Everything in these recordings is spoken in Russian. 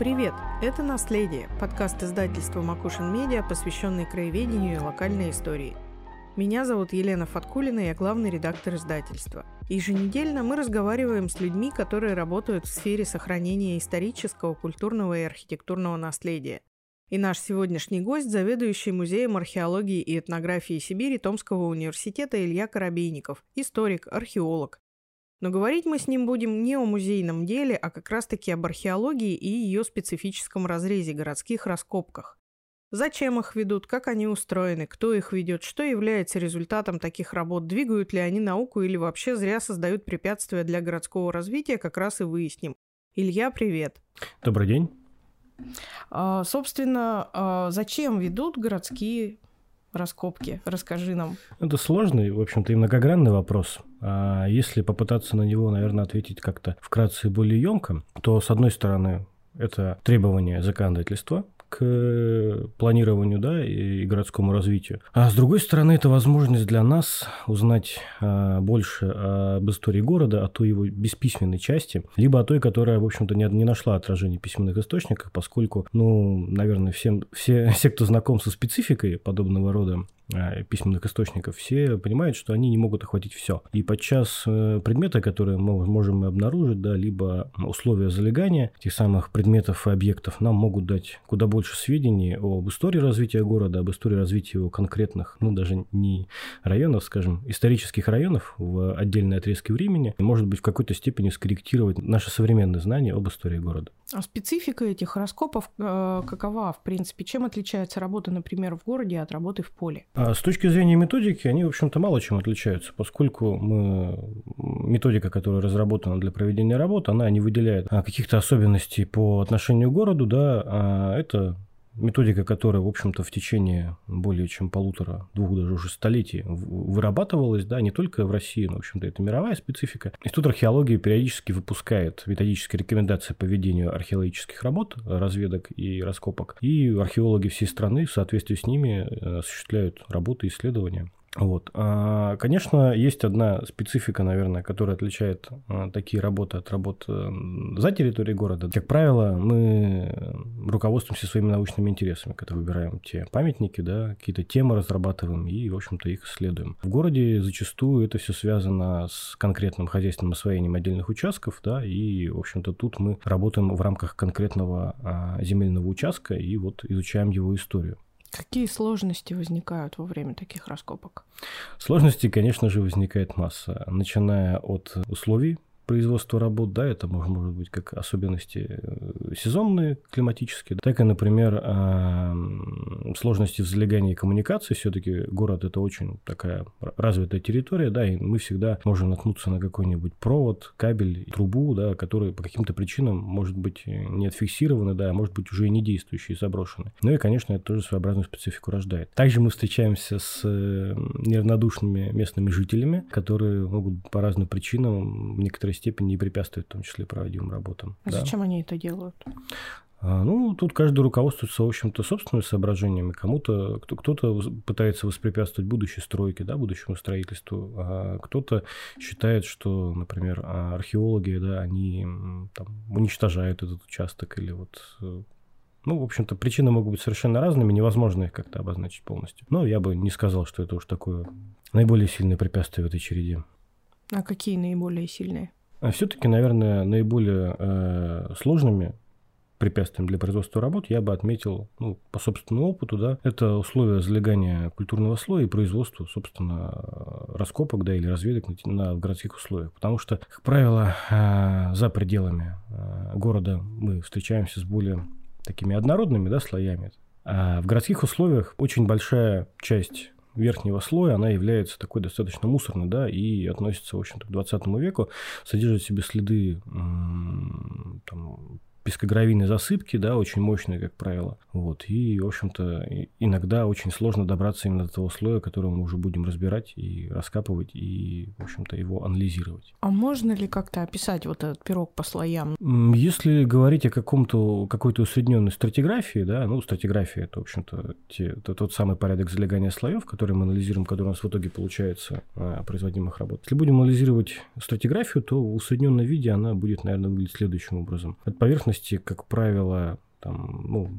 Привет! Это «Наследие» – подкаст издательства «Макушин Медиа», посвященный краеведению и локальной истории. Меня зовут Елена Фаткулина, я главный редактор издательства. Еженедельно мы разговариваем с людьми, которые работают в сфере сохранения исторического, культурного и архитектурного наследия. И наш сегодняшний гость – заведующий Музеем археологии и этнографии Сибири Томского университета Илья Коробейников, историк, археолог, но говорить мы с ним будем не о музейном деле, а как раз-таки об археологии и ее специфическом разрезе, городских раскопках. Зачем их ведут, как они устроены, кто их ведет, что является результатом таких работ, двигают ли они науку или вообще зря создают препятствия для городского развития, как раз и выясним. Илья, привет. Добрый день. А, собственно, а, зачем ведут городские раскопки? Расскажи нам. Это сложный, в общем-то, и многогранный вопрос. А если попытаться на него, наверное, ответить как-то вкратце и более емко, то, с одной стороны, это требование законодательства, к планированию да, и городскому развитию. А с другой стороны, это возможность для нас узнать а, больше об истории города, о той его бесписьменной части, либо о той, которая, в общем-то, не, не нашла отражения в письменных источниках, поскольку, ну, наверное, всем, все, все, кто знаком со спецификой подобного рода Э, письменных источников, все понимают, что они не могут охватить все. И подчас э, предметы, которые мы можем обнаружить, да, либо условия залегания тех самых предметов и объектов нам могут дать куда больше сведений об истории развития города, об истории развития его конкретных, ну, даже не районов, скажем, исторических районов в отдельные отрезки времени, и, может быть, в какой-то степени скорректировать наши современные знания об истории города. А специфика этих раскопов э, какова, в принципе? Чем отличается работа, например, в городе от работы в поле? А с точки зрения методики, они, в общем-то, мало чем отличаются, поскольку мы, методика, которая разработана для проведения работы, она не выделяет а, каких-то особенностей по отношению к городу, да, а это методика, которая, в общем-то, в течение более чем полутора, двух даже уже столетий вырабатывалась, да, не только в России, но, в общем-то, это мировая специфика. Институт археологии периодически выпускает методические рекомендации по ведению археологических работ, разведок и раскопок, и археологи всей страны в соответствии с ними э, осуществляют работы и исследования. Вот. А, конечно, есть одна специфика, наверное, которая отличает а, такие работы от работ э, за территорией города. Как правило, мы руководствуемся своими научными интересами, когда выбираем те памятники, да, какие-то темы разрабатываем и, в общем-то, их исследуем. В городе зачастую это все связано с конкретным хозяйственным освоением отдельных участков, да, и, в общем-то, тут мы работаем в рамках конкретного а, земельного участка и вот изучаем его историю. Какие сложности возникают во время таких раскопок? Сложностей, конечно же, возникает масса, начиная от условий производства работ, да, это может, быть как особенности э, сезонные, климатические, так и, например, сложности в залегании коммуникации. Все-таки город это очень такая развитая территория, да, и мы всегда можем наткнуться на какой-нибудь провод, кабель, трубу, да, которые по каким-то причинам может быть не отфиксированы, да, а может быть уже и не действующие, заброшены. Ну и, конечно, это тоже своеобразную специфику рождает. Также мы встречаемся с э, неравнодушными местными жителями, которые могут по разным причинам в некоторой степени и препятствует в том числе проводимым работам. А да. зачем они это делают? А, ну, тут каждый руководствуется, в общем-то, собственными соображениями. Кому-то, кто, кто-то пытается воспрепятствовать будущей стройке, да, будущему строительству, а кто-то считает, что, например, археологи, да, они там, уничтожают этот участок или вот э, ну, в общем-то, причины могут быть совершенно разными, невозможно их как-то обозначить полностью. Но я бы не сказал, что это уж такое наиболее сильное препятствие в этой череде. А какие наиболее сильные? А все-таки, наверное, наиболее э, сложными препятствием для производства работ я бы отметил, ну, по собственному опыту, да, это условия залегания культурного слоя и производства, собственно, раскопок, да, или разведок на, на городских условиях. Потому что, как правило, э, за пределами э, города мы встречаемся с более такими однородными, да, слоями. А в городских условиях очень большая часть верхнего слоя, она является такой достаточно мусорной, да, и относится, в общем-то, к 20 веку, содержит в себе следы там, пескогравийной засыпки, да, очень мощные, как правило. Вот. И, в общем-то, иногда очень сложно добраться именно до того слоя, который мы уже будем разбирать и раскапывать, и, в общем-то, его анализировать. А можно ли как-то описать вот этот пирог по слоям? Если говорить о каком-то, какой-то усредненной стратиграфии, да, ну, стратиграфия – это, в общем-то, те, это тот самый порядок залегания слоев, который мы анализируем, который у нас в итоге получается а, производимых работ. Если будем анализировать стратиграфию, то в усредненном виде она будет, наверное, выглядеть следующим образом. От поверхности поверхности, как правило, там, ну,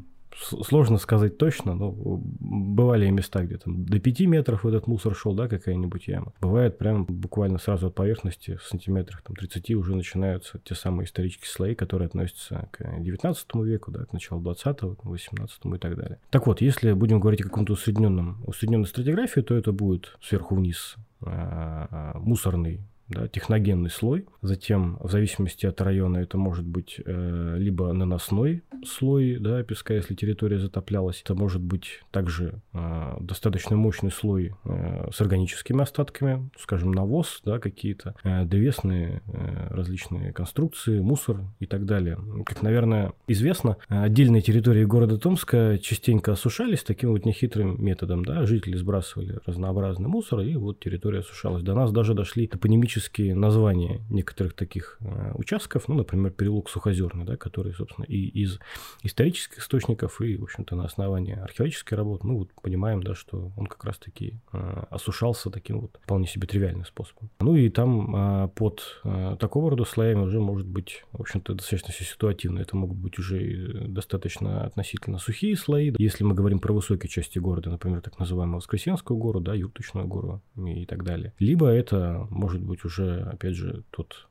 сложно сказать точно, но бывали и места, где там до 5 метров этот мусор шел, да, какая-нибудь яма. Бывает прям буквально сразу от поверхности, в сантиметрах там 30 уже начинаются те самые исторические слои, которые относятся к 19 веку, да, к началу 20-го, 18 и так далее. Так вот, если будем говорить о каком-то усредненном, усредненной стратиграфии, то это будет сверху вниз а, а, мусорный да, техногенный слой. Затем, в зависимости от района, это может быть э, либо наносной слой да, песка, если территория затоплялась. Это может быть также э, достаточно мощный слой э, с органическими остатками, скажем, навоз, да, какие-то э, древесные э, различные конструкции, мусор и так далее. Как, наверное, известно, отдельные территории города Томска частенько осушались таким вот нехитрым методом. Да? Жители сбрасывали разнообразный мусор, и вот территория осушалась. До нас даже дошли топонимические исторические названия некоторых таких э, участков, ну, например, переулок Сухозерный, да, который, собственно, и из исторических источников, и, в общем-то, на основании археологической работы, мы вот понимаем, да, что он как раз-таки э, осушался таким вот вполне себе тривиальным способом. Ну и там э, под такого рода слоями уже может быть, в общем-то, достаточно все ситуативно. Это могут быть уже достаточно относительно сухие слои. Если мы говорим про высокие части города, например, так называемую Воскресенскую гору, да, Юрточную гору и так далее. Либо это может быть уже уже, опять же, тот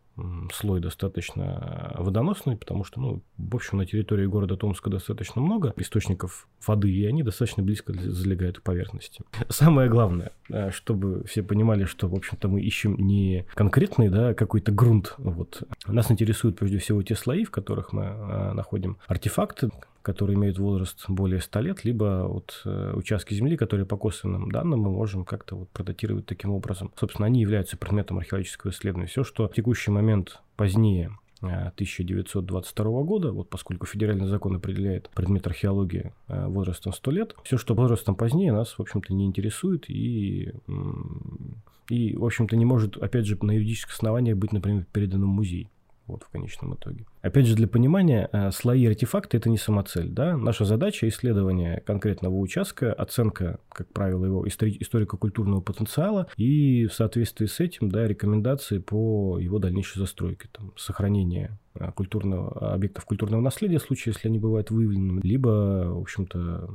слой достаточно водоносный, потому что, ну, в общем, на территории города Томска достаточно много источников воды, и они достаточно близко залегают к поверхности. Самое главное, э, чтобы все понимали, что, в общем-то, мы ищем не конкретный, да, какой-то грунт, вот. Нас интересуют, прежде всего, те слои, в которых мы э, находим артефакты, которые имеют возраст более 100 лет, либо вот э, участки земли, которые по косвенным данным мы можем как-то вот продатировать таким образом. Собственно, они являются предметом археологического исследования. Все, что в текущий момент позднее 1922 э, года, вот поскольку федеральный закон определяет предмет археологии э, возрастом 100 лет, все, что возрастом позднее, нас, в общем-то, не интересует и, и в общем-то, не может, опять же, на юридических основаниях быть, например, передано в музей вот в конечном итоге. Опять же, для понимания, э, слои артефакта – это не самоцель. Да? Наша задача – исследование конкретного участка, оценка, как правило, его историко-культурного потенциала и в соответствии с этим да, рекомендации по его дальнейшей застройке, там, сохранение Э, культурного, объектов культурного наследия, в случае, если они бывают выявлены, либо, в общем-то,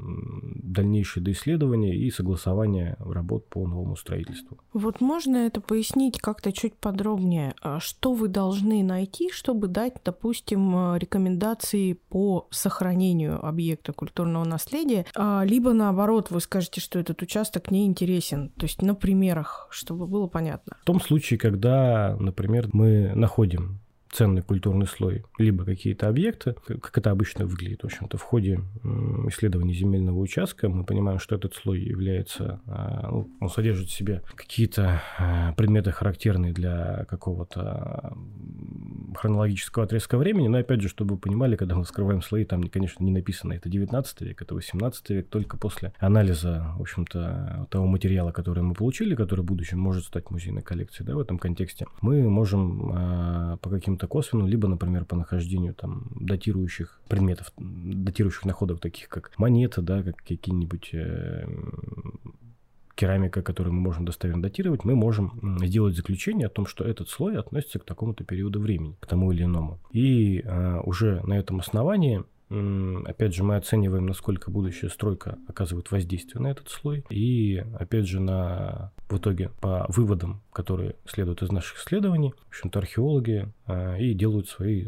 дальнейшее доисследование и согласование работ по новому строительству. Вот можно это пояснить как-то чуть подробнее? А что вы должны найти, чтобы дать, допустим, э, рекомендации по сохранению объекта культурного наследия, а, либо наоборот, вы скажете, что этот участок не интересен, то есть на примерах, чтобы было понятно. В том случае, когда, например, мы находим ценный культурный слой, либо какие-то объекты, как это обычно выглядит. В общем-то, в ходе исследования земельного участка мы понимаем, что этот слой является, а, ну, он содержит в себе какие-то а, предметы, характерные для какого-то хронологического отрезка времени, но опять же, чтобы вы понимали, когда мы вскрываем слои, там, конечно, не написано, это 19 век, это 18 век, только после анализа, в общем-то, того материала, который мы получили, который в будущем может стать музейной коллекцией, да, в этом контексте, мы можем а, по каким-то каким-то косвенным, либо, например, по нахождению там датирующих предметов, датирующих находок, таких как монеты, да, как какие-нибудь э, керамика, которую мы можем достоверно датировать, мы можем сделать заключение о том, что этот слой относится к такому-то периоду времени, к тому или иному. И э, уже на этом основании Опять же, мы оцениваем, насколько будущая стройка оказывает воздействие на этот слой. И, опять же, на, в итоге по выводам, которые следуют из наших исследований, в общем-то, археологи а, и делают свои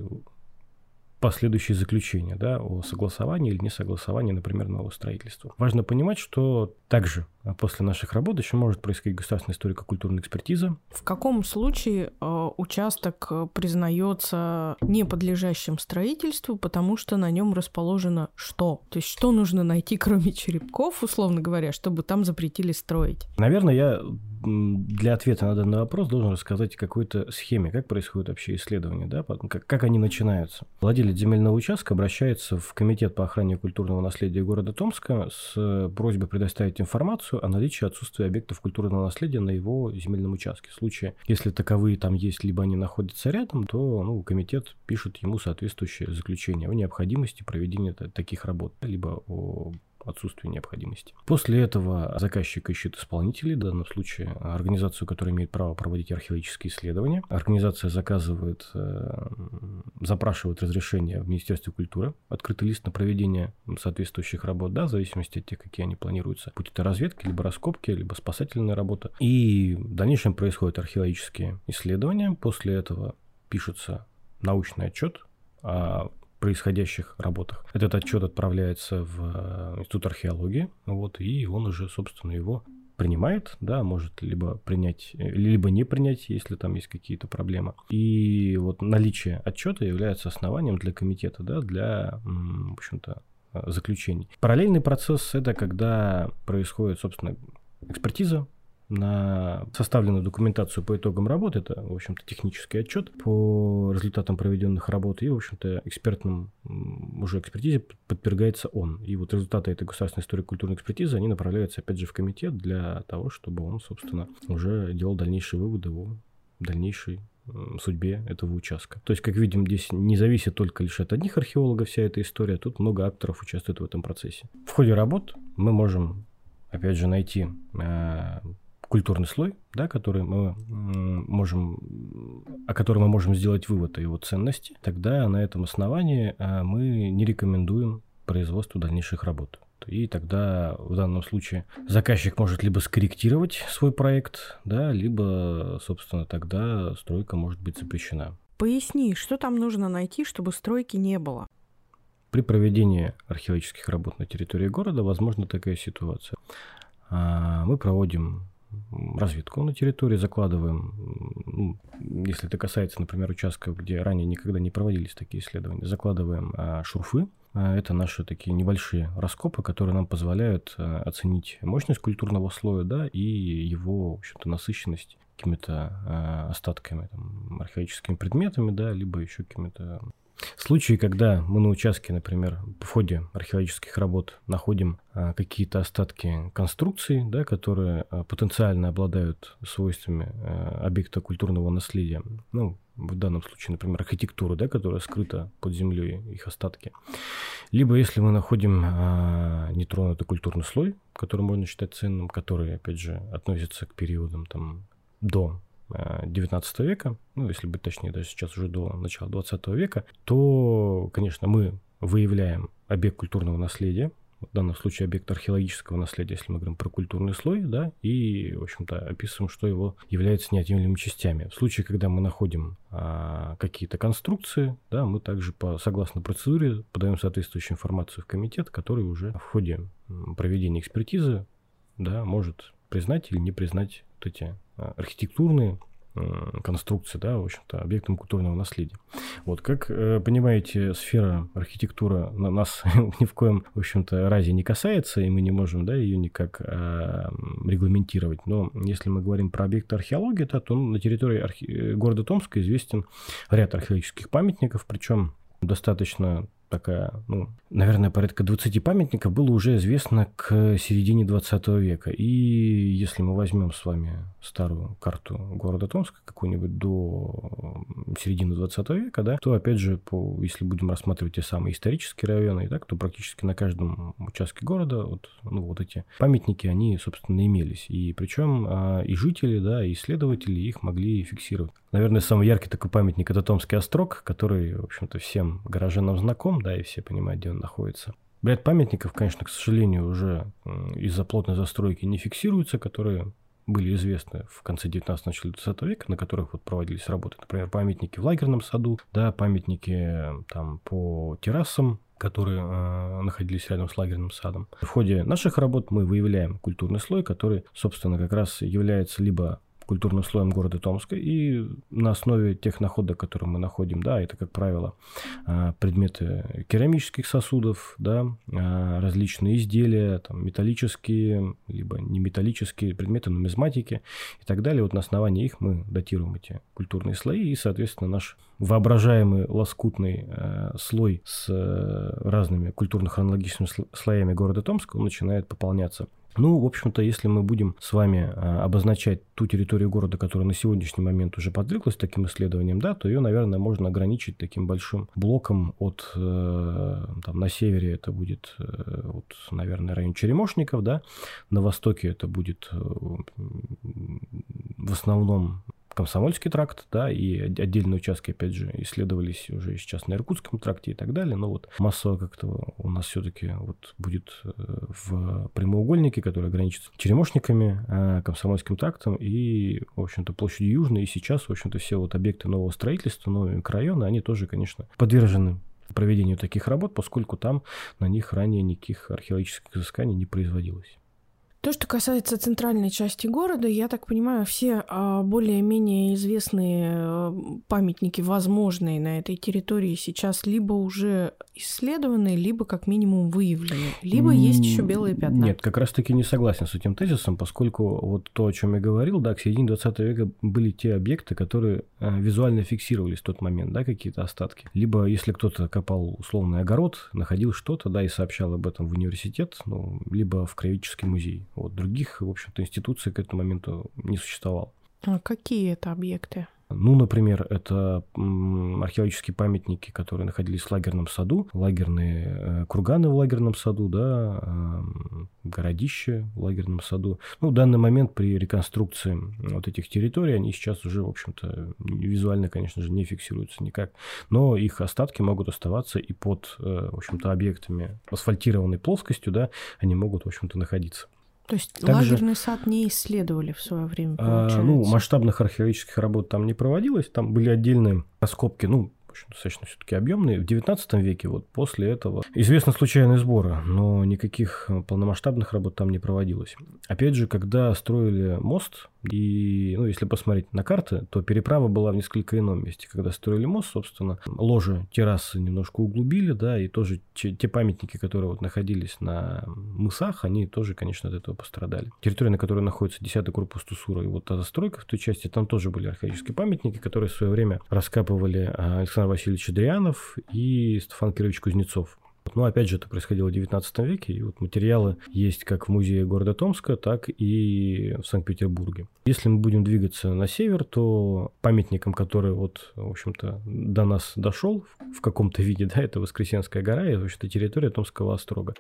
последующие заключения да, о согласовании или несогласовании, например, нового строительства. Важно понимать, что также после наших работ еще может происходить государственная историко-культурная экспертиза. В каком случае э, участок э, признается не подлежащим строительству, потому что на нем расположено что? То есть что нужно найти, кроме черепков, условно говоря, чтобы там запретили строить? Наверное, я для ответа на данный вопрос должен рассказать о какой-то схеме, как происходит вообще исследование, да, как, как они начинаются. Владелец земельного участка обращается в Комитет по охране культурного наследия города Томска с э, просьбой предоставить информацию о наличии отсутствия объектов культурного наследия на его земельном участке. В случае, если таковые там есть, либо они находятся рядом, то ну, комитет пишет ему соответствующее заключение о необходимости проведения таких работ, либо о отсутствии необходимости. После этого заказчик ищет исполнителей, в данном случае организацию, которая имеет право проводить археологические исследования. Организация заказывает э, запрашивают разрешение в Министерстве культуры, открытый лист на проведение соответствующих работ, да, в зависимости от тех, какие они планируются. Будь это разведки, либо раскопки, либо спасательная работа. И в дальнейшем происходят археологические исследования. После этого пишется научный отчет о происходящих работах. Этот отчет отправляется в э, Институт археологии, вот, и он уже, собственно, его принимает, да, может либо принять, либо не принять, если там есть какие-то проблемы. И вот наличие отчета является основанием для комитета, да, для, в общем-то, заключений. Параллельный процесс – это когда происходит, собственно, экспертиза на составленную документацию по итогам работы. Это, в общем-то, технический отчет по результатам проведенных работ. И, в общем-то, экспертным уже экспертизе подвергается он. И вот результаты этой государственной истории культурной экспертизы, они направляются, опять же, в комитет для того, чтобы он, собственно, уже делал дальнейшие выводы о дальнейшей судьбе этого участка. То есть, как видим, здесь не зависит только лишь от одних археологов вся эта история, тут много акторов участвует в этом процессе. В ходе работ мы можем, опять же, найти э, культурный слой, да, который мы можем, о котором мы можем сделать вывод о его ценности, тогда на этом основании а, мы не рекомендуем производству дальнейших работ. И тогда в данном случае заказчик может либо скорректировать свой проект, да, либо, собственно, тогда стройка может быть запрещена. Поясни, что там нужно найти, чтобы стройки не было? При проведении археологических работ на территории города возможна такая ситуация. А, мы проводим разведку на территории, закладываем, ну, если это касается, например, участков, где ранее никогда не проводились такие исследования, закладываем а, шурфы. А, это наши такие небольшие раскопы, которые нам позволяют а, оценить мощность культурного слоя, да, и его, в общем-то, насыщенность какими-то а, остатками, там, археологическими предметами, да, либо еще какими-то Случаи, когда мы на участке, например, в ходе археологических работ находим а, какие-то остатки конструкций, да, которые а, потенциально обладают свойствами а, объекта культурного наследия, ну, в данном случае, например, архитектуры, да, которая скрыта под землей, их остатки. Либо если мы находим а, нетронутый культурный слой, который можно считать ценным, который, опять же, относится к периодам там, до 19 века, ну, если быть точнее, даже сейчас уже до начала 20 века, то, конечно, мы выявляем объект культурного наследия, в данном случае объект археологического наследия, если мы говорим про культурный слой, да, и, в общем-то, описываем, что его является неотъемлемыми частями. В случае, когда мы находим а, какие-то конструкции, да, мы также, по, согласно процедуре, подаем соответствующую информацию в комитет, который уже в ходе проведения экспертизы, да, может признать или не признать вот эти архитектурные конструкции, да, в общем-то, объектом культурного наследия. Вот, как э, понимаете, сфера архитектура на нас ни в коем, в общем-то, разе не касается, и мы не можем, да, ее никак э, регламентировать. Но если мы говорим про объекты археологии, да, то на территории архи... Э, города Томска известен ряд археологических памятников, причем достаточно такая, ну, наверное, порядка 20 памятников было уже известно к середине 20 века. И если мы возьмем с вами старую карту города Томска, какую-нибудь до середины 20 века, да, то, опять же, по, если будем рассматривать те самые исторические районы, так, то практически на каждом участке города вот, ну, вот эти памятники, они, собственно, имелись. И причем а, и жители, да, и исследователи их могли фиксировать. Наверное, самый яркий такой памятник – это Томский острог, который, в общем-то, всем горожанам знаком, да, и все понимают, где он находится. Ряд памятников, конечно, к сожалению, уже из-за плотной застройки не фиксируются, которые были известны в конце 19 начале 20 века, на которых вот проводились работы. Например, памятники в лагерном саду, да, памятники там по террасам, которые э, находились рядом с лагерным садом. В ходе наших работ мы выявляем культурный слой, который, собственно, как раз является либо культурным слоем города Томска. И на основе тех находок, которые мы находим, да, это, как правило, а, предметы керамических сосудов, да, а, различные изделия, там, металлические, либо не металлические предметы нумизматики и так далее. Вот на основании их мы датируем эти культурные слои, и, соответственно, наш воображаемый лоскутный э, слой с э, разными культурно-хронологическими слоями города Томска, начинает пополняться ну, в общем-то, если мы будем с вами а, обозначать ту территорию города, которая на сегодняшний момент уже подверглась таким исследованиям, да, то ее, наверное, можно ограничить таким большим блоком от, э, там, на севере это будет, э, вот, наверное, район Черемошников, да, на востоке это будет э, в основном Комсомольский тракт, да, и отдельные участки, опять же, исследовались уже сейчас на Иркутском тракте и так далее, но вот массово как-то у нас все-таки вот будет э, в прямоугольнике, который граничит с Черемошниками, э, Комсомольским трактом и, в общем-то, площадью Южной, и сейчас, в общем-то, все вот объекты нового строительства, новые микрорайоны, они тоже, конечно, подвержены проведению таких работ, поскольку там на них ранее никаких археологических изысканий не производилось. То, что касается центральной части города, я так понимаю, все а, более-менее известные а, памятники, возможные на этой территории, сейчас либо уже исследованы, либо как минимум выявлены, либо есть еще белые пятна. Нет, как раз-таки не согласен с этим тезисом, поскольку вот то, о чем я говорил, да, к середине 20 века были те объекты, которые а, визуально фиксировались в тот момент, да, какие-то остатки. Либо если кто-то копал условный огород, находил что-то, да, и сообщал об этом в университет, ну, либо в краеведческий музей. Вот других, в общем-то, институций к этому моменту не существовало. А какие это объекты? Ну, например, это археологические памятники, которые находились в лагерном саду, лагерные э, курганы в лагерном саду, да, городище в лагерном саду. Ну, в данный момент при реконструкции вот этих территорий, они сейчас уже, в общем-то, визуально, конечно же, не фиксируются никак, но их остатки могут оставаться и под, э, в общем-то, объектами асфальтированной плоскостью, да, они могут, в общем-то, находиться. То есть Также, лагерный сад не исследовали в свое время, получается? А, ну, масштабных археологических работ там не проводилось, там были отдельные раскопки, ну, общем, достаточно все-таки объемные. В 19 веке вот после этого известны случайные сборы, но никаких полномасштабных работ там не проводилось. Опять же, когда строили мост, и, ну, если посмотреть на карты, то переправа была в несколько ином месте. Когда строили мост, собственно, ложи террасы немножко углубили, да, и тоже те, памятники, которые вот находились на мысах, они тоже, конечно, от этого пострадали. Территория, на которой находится 10-й корпус Тусура, и вот та застройка в той части, там тоже были археологические памятники, которые в свое время раскапывали а, Александр Васильевич Дрианов и Стефан Кирович Кузнецов. Но опять же, это происходило в XIX веке, и вот материалы есть как в музее города Томска, так и в Санкт-Петербурге. Если мы будем двигаться на север, то памятником, который вот, в общем-то, до нас дошел в каком-то виде, да, это Воскресенская гора, и, в общем-то, территория Томского острога.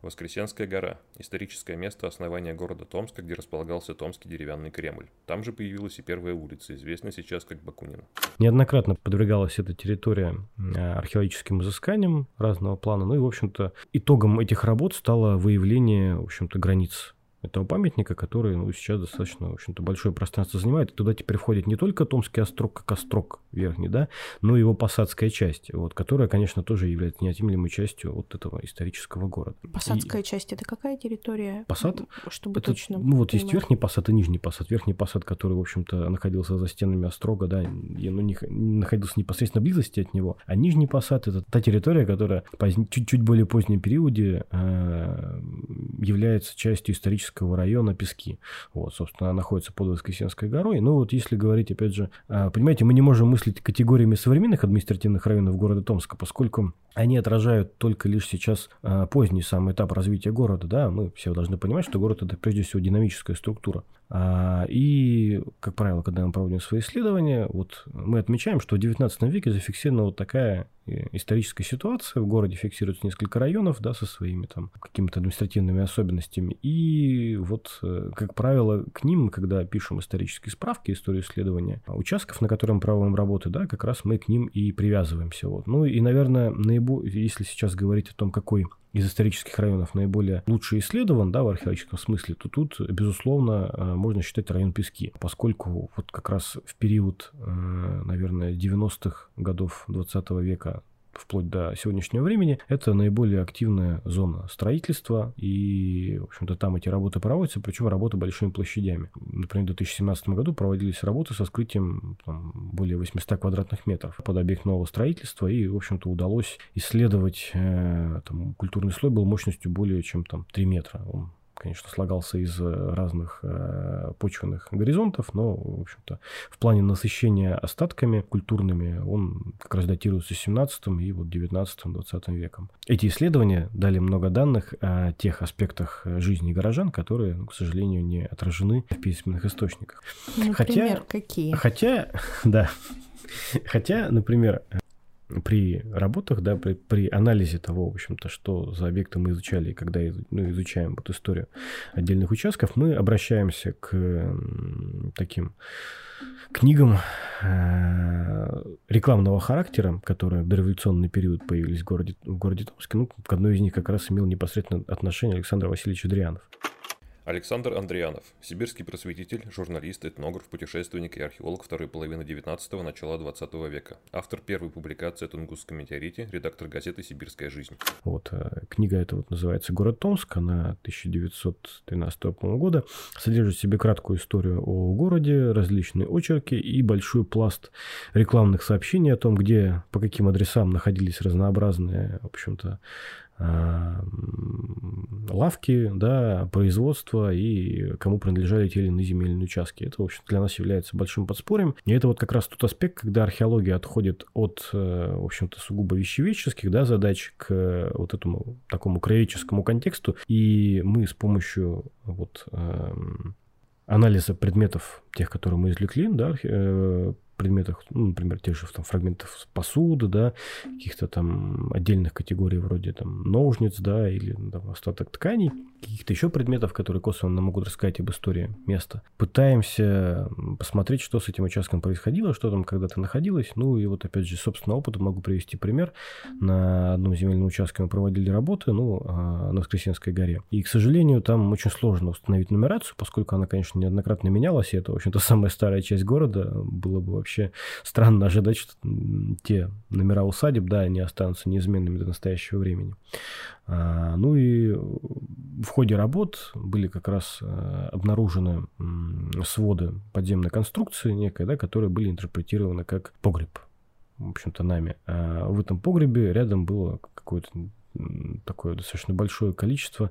Воскресенская гора – историческое место основания города Томска, где располагался Томский деревянный Кремль. Там же появилась и первая улица, известная сейчас как Бакунина. Неоднократно подвергалась эта территория археологическим изысканиям разного плана, ну и, в общем-то, итогом этих работ стало выявление, в общем-то, границ этого памятника, который ну, сейчас достаточно, в общем-то, большое пространство занимает. И туда теперь входит не только Томский острог, как острог верхний, да, но и его посадская часть, вот, которая, конечно, тоже является неотъемлемой частью вот этого исторического города. Посадская и... часть – это какая территория? Посад? Чтобы это, точно Ну, вот есть верхний посад и нижний посад. Верхний посад, который, в общем-то, находился за стенами острога, да, и, ну, не, не находился непосредственно близости от него, а нижний посад – это та территория, которая чуть-чуть более позднем периоде э, является частью исторического района Пески. Вот, собственно, она находится под Воскресенской горой. Ну, вот если говорить, опять же, а, понимаете, мы не можем мыслить категориями современных административных районов города Томска, поскольку они отражают только лишь сейчас а, поздний самый этап развития города. Да? Мы все должны понимать, что город – это прежде всего динамическая структура. А, и, как правило, когда мы проводим свои исследования, вот мы отмечаем, что в XIX веке зафиксирована вот такая э, историческая ситуация. В городе фиксируется несколько районов, да, со своими там какими-то административными особенностями. И вот, э, как правило, к ним, когда пишем исторические справки, историю исследования участков, на котором проводим работы, да, как раз мы к ним и привязываемся. Вот. Ну и, наверное, наиболее, если сейчас говорить о том, какой из исторических районов наиболее лучше исследован, да, в археологическом смысле, то тут, безусловно, э, можно считать район Пески, поскольку вот как раз в период, э, наверное, 90-х годов 20 века вплоть до сегодняшнего времени, это наиболее активная зона строительства, и, в общем-то, там эти работы проводятся, причем работы большими площадями. Например, в 2017 году проводились работы со скрытием там, более 800 квадратных метров под объект нового строительства, и, в общем-то, удалось исследовать, э, там, культурный слой был мощностью более чем там 3 метра. Он конечно, слагался из э, разных э, почвенных горизонтов, но, в общем-то, в плане насыщения остатками культурными он как раз датируется 17 и вот 19-20 веком. Эти исследования дали много данных о тех аспектах жизни горожан, которые, ну, к сожалению, не отражены в письменных источниках. Например, хотя, какие? Хотя, да, хотя, например, при работах, да, при, при анализе того, в общем-то, что за объекты мы изучали, и когда ну, изучаем вот историю отдельных участков, мы обращаемся к таким книгам э, рекламного характера, которые в дореволюционный период появились в городе, в городе Томске. Ну, к одной из них как раз имел непосредственно отношение Александр Васильевич Адрианов. Александр Андрианов, сибирский просветитель, журналист, этнограф, путешественник и археолог второй половины 19-го, начала 20 века. Автор первой публикации о Тунгусском метеорите, редактор газеты «Сибирская жизнь». Вот, э, книга эта вот называется «Город Томск», она 1913 года, содержит в себе краткую историю о городе, различные очерки и большой пласт рекламных сообщений о том, где, по каким адресам находились разнообразные, в общем-то, лавки, да, производства и кому принадлежали те или иные земельные участки. Это, в общем для нас является большим подспорьем. И это вот как раз тот аспект, когда археология отходит от, э, в общем-то, сугубо вещеведческих да, задач к вот этому такому краеведческому контексту. И мы с помощью вот эм, анализа предметов, тех, которые мы извлекли, да, э, предметах, ну, например, тех же там, фрагментов посуды, да, каких-то там отдельных категорий вроде там ножниц, да, или там, остаток тканей, каких-то еще предметов, которые косвенно могут рассказать об истории места. Пытаемся посмотреть, что с этим участком происходило, что там когда-то находилось. Ну и вот опять же, собственно, опыт могу привести пример. На одном земельном участке мы проводили работы, ну, а, на Воскресенской горе. И, к сожалению, там очень сложно установить нумерацию, поскольку она, конечно, неоднократно менялась, и это, в общем-то, самая старая часть города. Было бы вообще странно ожидать, что те номера усадеб, да, они останутся неизменными до настоящего времени. А, ну и в ходе работ были как раз э, обнаружены своды подземной конструкции некой, да, которые были интерпретированы как погреб, в общем-то, нами. А в этом погребе рядом было какое-то такое достаточно большое количество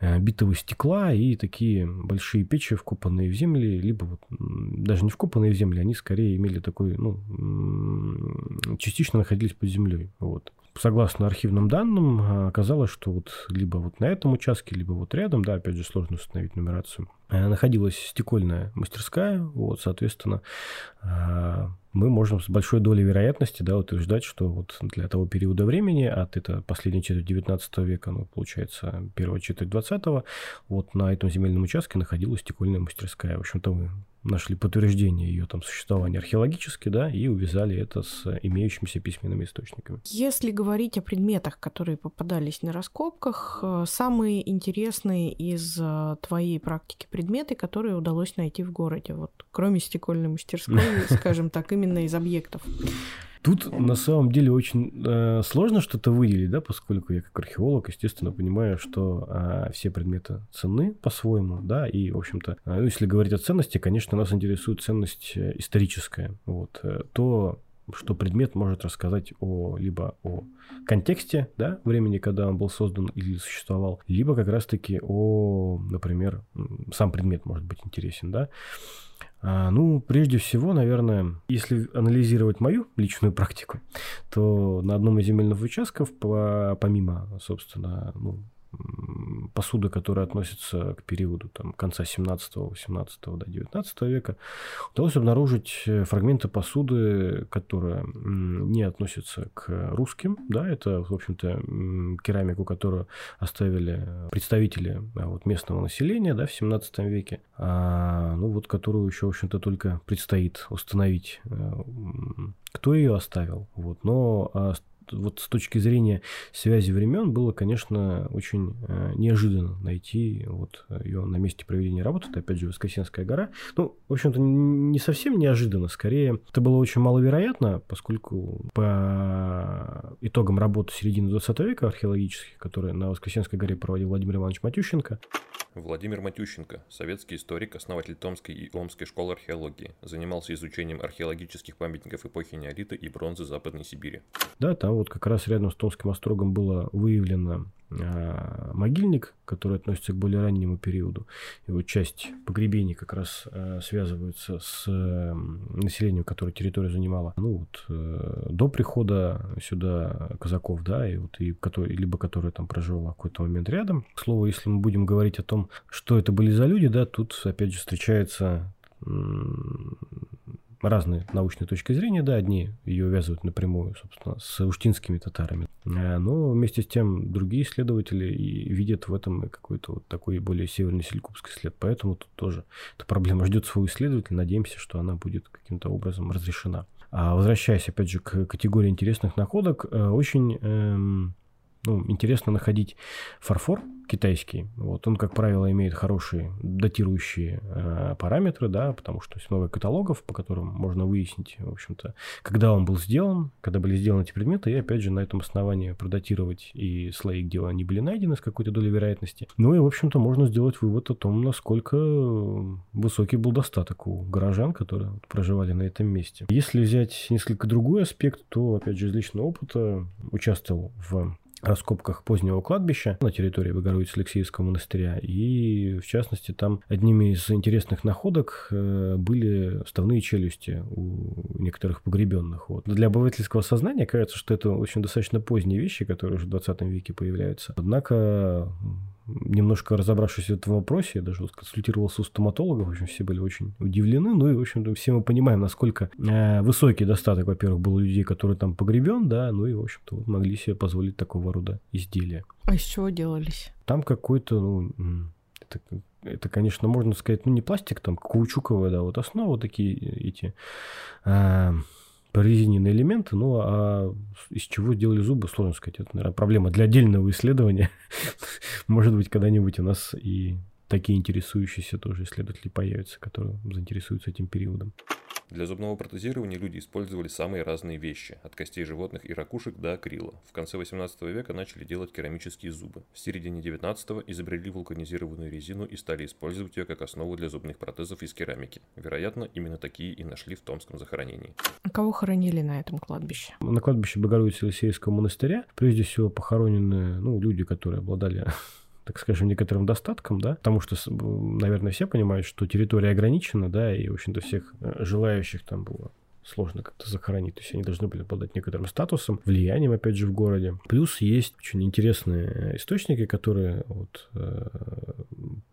э, битого стекла и такие большие печи, вкопанные в землю, либо вот даже не вкопанные в землю, они скорее имели такой, ну, частично находились под землей. Вот согласно архивным данным, а, оказалось, что вот либо вот на этом участке, либо вот рядом, да, опять же, сложно установить нумерацию, э, находилась стекольная мастерская, вот, соответственно, а, мы можем с большой долей вероятности да, утверждать, что вот для того периода времени, от это последней четверть 19 века, ну, получается, первая четверть 20 вот на этом земельном участке находилась стекольная мастерская. В общем-то, мы нашли подтверждение ее там существования археологически, да, и увязали это с имеющимися письменными источниками. Если говорить о предметах, которые попадались на раскопках, э, самые интересные из э, твоей практики предметы, которые удалось найти в городе, вот кроме стекольной мастерской, скажем так, именно из объектов. Тут на самом деле очень э, сложно что-то выделить, да, поскольку я как археолог, естественно, понимаю, что э, все предметы ценны по-своему, да, и, в общем-то, э, если говорить о ценности, конечно, нас интересует ценность э, историческая, вот, э, то что предмет может рассказать о либо о контексте, да, времени, когда он был создан или существовал, либо как раз-таки о, например, сам предмет может быть интересен, да. А, ну, прежде всего, наверное, если анализировать мою личную практику, то на одном из земельных участков, по, помимо, собственно, ну, посуда, которая относится к периоду там, конца 17-18 до 19 века, удалось обнаружить э, фрагменты посуды, которые не относятся к русским. Да, это, в общем-то, керамику, которую оставили представители а, вот, местного населения да, в 17 веке, а, ну вот которую еще, в общем-то, только предстоит установить э, кто ее оставил. Вот. Но а, вот с точки зрения связи времен было, конечно, очень э, неожиданно найти вот ее на месте проведения работы. Это, опять же, Воскресенская гора. Ну, в общем-то, не совсем неожиданно. Скорее, это было очень маловероятно, поскольку по итогам работы середины 20 века археологических, которые на Воскресенской горе проводил Владимир Иванович Матющенко, Владимир Матющенко, советский историк, основатель Томской и Омской школы археологии, занимался изучением археологических памятников эпохи неолита и бронзы Западной Сибири. Да, там вот как раз рядом с Томским острогом было выявлено могильник, который относится к более раннему периоду. И вот часть погребений как раз а, связывается с населением, которое территорию занимала. Ну вот э, до прихода сюда казаков, да, и вот и который, либо которые там проживало какой-то момент рядом. К слову, если мы будем говорить о том, что это были за люди, да, тут опять же встречается разные научные точки зрения, да, одни ее увязывают напрямую, собственно, с уштинскими татарами, э, но вместе с тем другие исследователи и видят в этом какой-то вот такой более северный селькупский след, поэтому тут тоже эта проблема ждет своего исследователя, надеемся, что она будет каким-то образом разрешена. А возвращаясь, опять же, к категории интересных находок, э, очень эм, ну, интересно находить фарфор китайский. Вот он, как правило, имеет хорошие датирующие э, параметры, да, потому что есть много каталогов, по которым можно выяснить, в общем-то, когда он был сделан, когда были сделаны эти предметы, и опять же на этом основании продатировать и слои, где они были найдены с какой-то долей вероятности. Ну и, в общем-то, можно сделать вывод о том, насколько высокий был достаток у горожан, которые проживали на этом месте. Если взять несколько другой аспект, то, опять же, из личного опыта участвовал в раскопках позднего кладбища на территории Богородицы-Алексеевского монастыря. И, в частности, там одними из интересных находок э, были вставные челюсти у некоторых погребенных. Вот. Для обывательского сознания кажется, что это очень достаточно поздние вещи, которые уже в 20 веке появляются. Однако немножко разобравшись в этом вопросе, я даже вот консультировался у стоматологов, в общем, все были очень удивлены. Ну и, в общем-то, все мы понимаем, насколько э, высокий достаток, во-первых, был у людей, которые там погребен, да, ну и, в общем-то, могли себе позволить такого рода изделия. А из чего делались? Там какой-то, ну, это, это, конечно, можно сказать, ну, не пластик, там, каучуковая, да, вот основа такие эти... Э, прорезиненные элементы, ну а из чего сделали зубы, сложно сказать. Это, наверное, проблема для отдельного исследования. Может быть, когда-нибудь у нас и такие интересующиеся тоже исследователи появятся, которые заинтересуются этим периодом. Для зубного протезирования люди использовали самые разные вещи, от костей животных и ракушек до акрила. В конце 18 века начали делать керамические зубы. В середине 19 изобрели вулканизированную резину и стали использовать ее как основу для зубных протезов из керамики. Вероятно, именно такие и нашли в Томском захоронении. А кого хоронили на этом кладбище? На кладбище Богородицы-Елисейского монастыря прежде всего похоронены ну, люди, которые обладали так скажем, некоторым достатком, да, потому что, наверное, все понимают, что территория ограничена, да, и, в общем-то, всех э, желающих там было сложно как-то захоронить. То есть они должны были обладать некоторым статусом, влиянием, опять же, в городе. Плюс есть очень интересные источники, которые вот, э,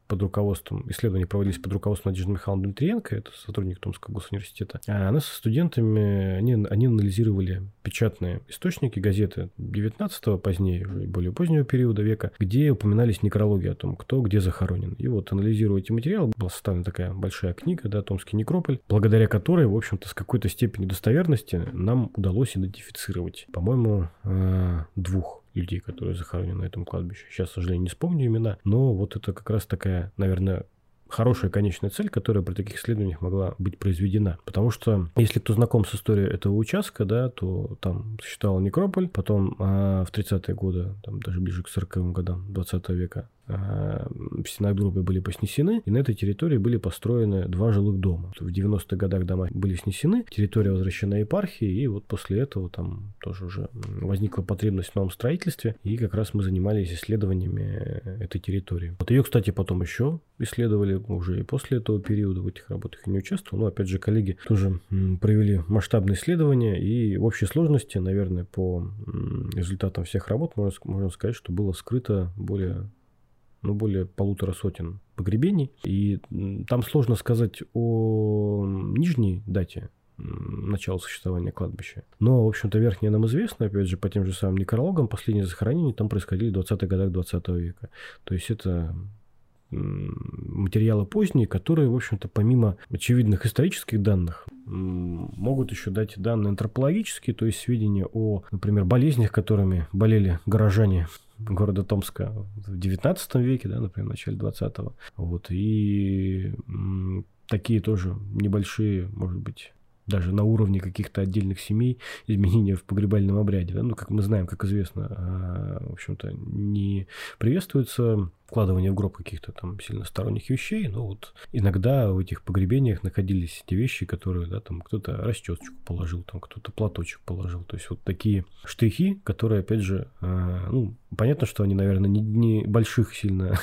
под руководством, исследования проводились под руководством Надежды Михайловны Дмитриенко, это сотрудник Томского госуниверситета. А она со студентами, они, они анализировали печатные источники, газеты 19-го, позднее, уже более позднего периода века, где упоминались некрологи о том, кто где захоронен. И вот анализируя эти материалы, была составлена такая большая книга, да, Томский некрополь, благодаря которой, в общем-то, с какой-то степенью достоверности нам удалось идентифицировать, по-моему, э, двух людей, которые захоронены на этом кладбище. Сейчас, к сожалению, не вспомню имена, но вот это как раз такая, наверное, хорошая конечная цель, которая при таких исследованиях могла быть произведена. Потому что, если кто знаком с историей этого участка, да, то там существовал некрополь, потом а, в 30-е годы, там даже ближе к 40-м годам 20 века, а, синагогы были поснесены, и на этой территории были построены два жилых дома. В 90-х годах дома были снесены, территория возвращена епархии, и вот после этого там тоже уже возникла потребность в новом строительстве, и как раз мы занимались исследованиями этой территории. Вот ее, кстати, потом еще исследовали уже и после этого периода в этих работах я не участвовал, но опять же коллеги тоже провели масштабные исследования, и в общей сложности, наверное, по результатам всех работ можно, можно сказать, что было скрыто более ну, более полутора сотен погребений. И там сложно сказать о нижней дате начала существования кладбища. Но, в общем-то, верхняя нам известна, опять же, по тем же самым некрологам, последние захоронения там происходили в 20-х годах 20 века. То есть это материалы поздние, которые, в общем-то, помимо очевидных исторических данных, могут еще дать данные антропологические, то есть сведения о, например, болезнях, которыми болели горожане города Томска в 19 веке, да, например, в начале 20-го. Вот, и такие тоже небольшие, может быть, даже на уровне каких-то отдельных семей изменения в погребальном обряде. Да? Ну, как мы знаем, как известно, а, в общем-то, не приветствуется вкладывание в гроб каких-то там сильно сторонних вещей, но вот иногда в этих погребениях находились те вещи, которые, да, там кто-то расчесочку положил, там кто-то платочек положил, то есть вот такие штрихи, которые, опять же, э, ну, понятно, что они, наверное, не, не больших сильно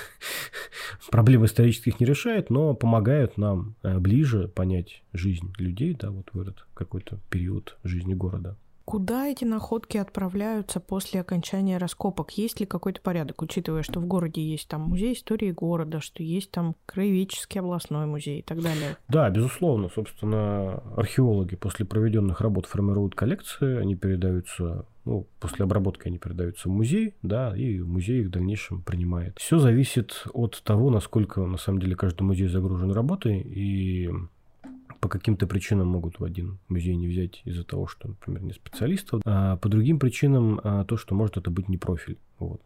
проблем исторических не решают, но помогают нам э, ближе понять жизнь людей, да, вот в этот какой-то период жизни города. Куда эти находки отправляются после окончания раскопок? Есть ли какой-то порядок, учитывая, что в городе есть там музей истории города, что есть там краеведческий областной музей и так далее? Да, безусловно. Собственно, археологи после проведенных работ формируют коллекции, они передаются ну, после обработки они передаются в музей, да, и музей их в дальнейшем принимает. Все зависит от того, насколько на самом деле каждый музей загружен работой и по каким-то причинам могут в один музей не взять из-за того, что, например, не специалистов, а по другим причинам а, то, что может это быть не профиль. Вот.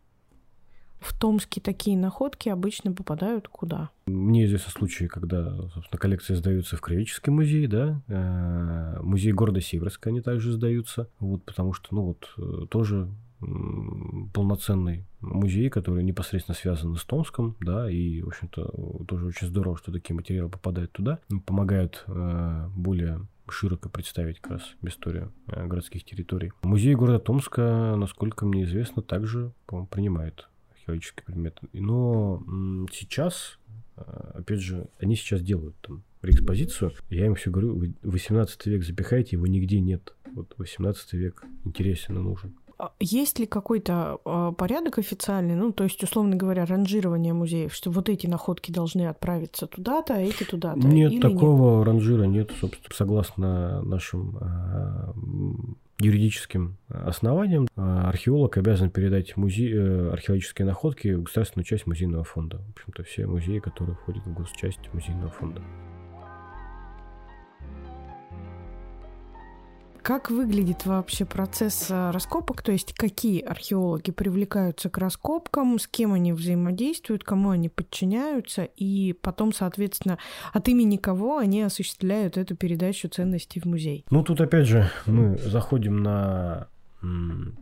В Томске такие находки обычно попадают куда? Мне известны случаи, когда, собственно, коллекции сдаются в Кривический музей, да, э, музей города Северска они также сдаются, вот, потому что, ну вот, э, тоже полноценный музей, который непосредственно связан с Томском, да, и, в общем-то, тоже очень здорово, что такие материалы попадают туда, помогают э, более широко представить как раз историю э, городских территорий. Музей города Томска, насколько мне известно, также, принимает археологические предметы. Но сейчас, э, опять же, они сейчас делают там экспозицию. Я им все говорю, 18 век запихайте, его нигде нет. Вот 18 век интересен и нужен. А есть ли какой-то э, порядок официальный, ну, то есть, условно говоря, ранжирование музеев, что вот эти находки должны отправиться туда-то, а эти туда-то? Нет, такого нет? ранжира нет, собственно, согласно нашим э, юридическим основаниям археолог обязан передать музей, э, археологические находки в государственную часть музейного фонда. В общем-то, все музеи, которые входят в госчасть музейного фонда. Как выглядит вообще процесс э, раскопок? То есть какие археологи привлекаются к раскопкам, с кем они взаимодействуют, кому они подчиняются, и потом, соответственно, от имени кого они осуществляют эту передачу ценностей в музей? Ну, тут опять же мы заходим на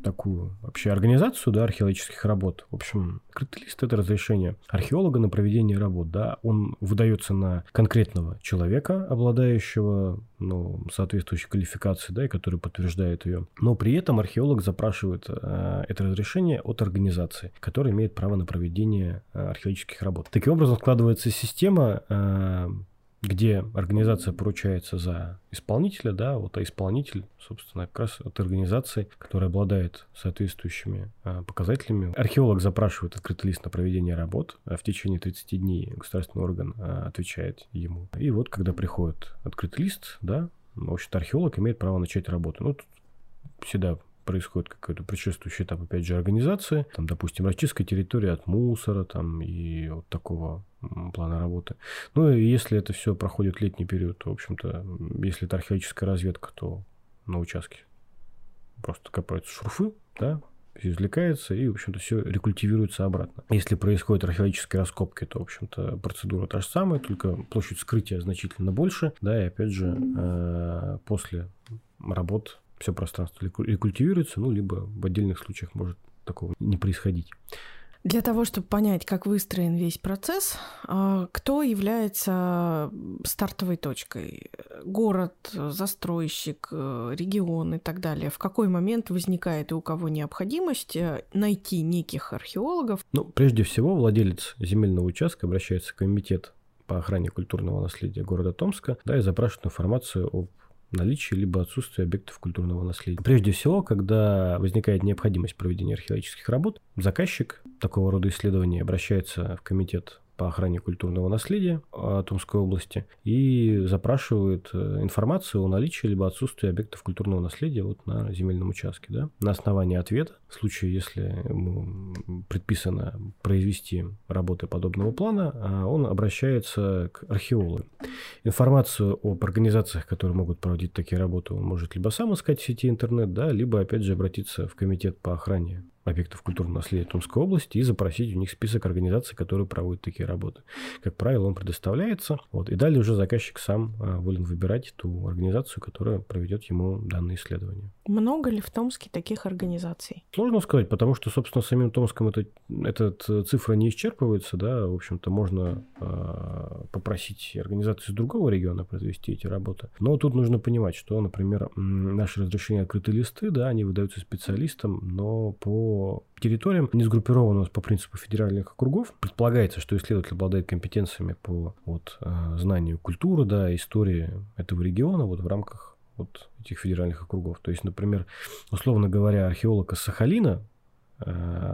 такую вообще организацию да, археологических работ. В общем, открытый лист – это разрешение археолога на проведение работ. Да. Он выдается на конкретного человека, обладающего ну, соответствующей квалификацией, да, и который подтверждает ее. Но при этом археолог запрашивает э, это разрешение от организации, которая имеет право на проведение э, археологических работ. Таким образом складывается система э, где организация поручается за исполнителя, да, вот, а исполнитель, собственно, как раз от организации, которая обладает соответствующими а, показателями. Археолог запрашивает открытый лист на проведение работ, а в течение 30 дней государственный орган а, отвечает ему. И вот, когда приходит открытый лист, да, в общем-то, археолог имеет право начать работу. Ну, тут всегда происходит какой-то предшествующий этап, опять же, организации. Там, допустим, расчистка территории от мусора там, и вот такого плана работы. Ну и если это все проходит летний период, то, в общем-то, если это археологическая разведка, то на участке просто копаются шурфы, да, извлекается и, в общем-то, все рекультивируется обратно. Если происходят археологические раскопки, то, в общем-то, процедура та же самая, только площадь скрытия значительно больше, да, и опять же, э, после работ все пространство рекультивируется, ну, либо в отдельных случаях может такого не происходить. Для того, чтобы понять, как выстроен весь процесс, а, кто является стартовой точкой? Город, застройщик, регион и так далее. В какой момент возникает и у кого необходимость э, найти неких археологов? Ну, прежде всего, владелец земельного участка обращается в комитет по охране культурного наследия города Томска, да, и запрашивает информацию об наличие либо отсутствие объектов культурного наследия. Прежде всего, когда возникает необходимость проведения археологических работ, заказчик такого рода исследований обращается в комитет по охране культурного наследия Томской области и запрашивают э, информацию о наличии либо отсутствии объектов культурного наследия вот на земельном участке. Да? На основании ответа, в случае, если ему предписано произвести работы подобного плана, а он обращается к археологу. Информацию об организациях, которые могут проводить такие работы, он может либо сам искать в сети интернет, да, либо опять же обратиться в комитет по охране объектов культурного наследия Томской области и запросить у них список организаций, которые проводят такие работы. Как правило, он предоставляется. Вот, и далее уже заказчик сам а, волен выбирать ту организацию, которая проведет ему данное исследование. Много ли в Томске таких организаций? Сложно сказать, потому что, собственно, самим Томском это, эта цифра не исчерпывается. Да? В общем-то, можно э, попросить организацию из другого региона произвести эти работы. Но тут нужно понимать, что, например, наши разрешения открытые листы, да, они выдаются специалистам, но по территориям, не сгруппированы по принципу федеральных округов. Предполагается, что исследователь обладает компетенциями по вот, э, знанию культуры, да, истории этого региона вот в рамках вот этих федеральных округов. То есть, например, условно говоря, археолог из Сахалина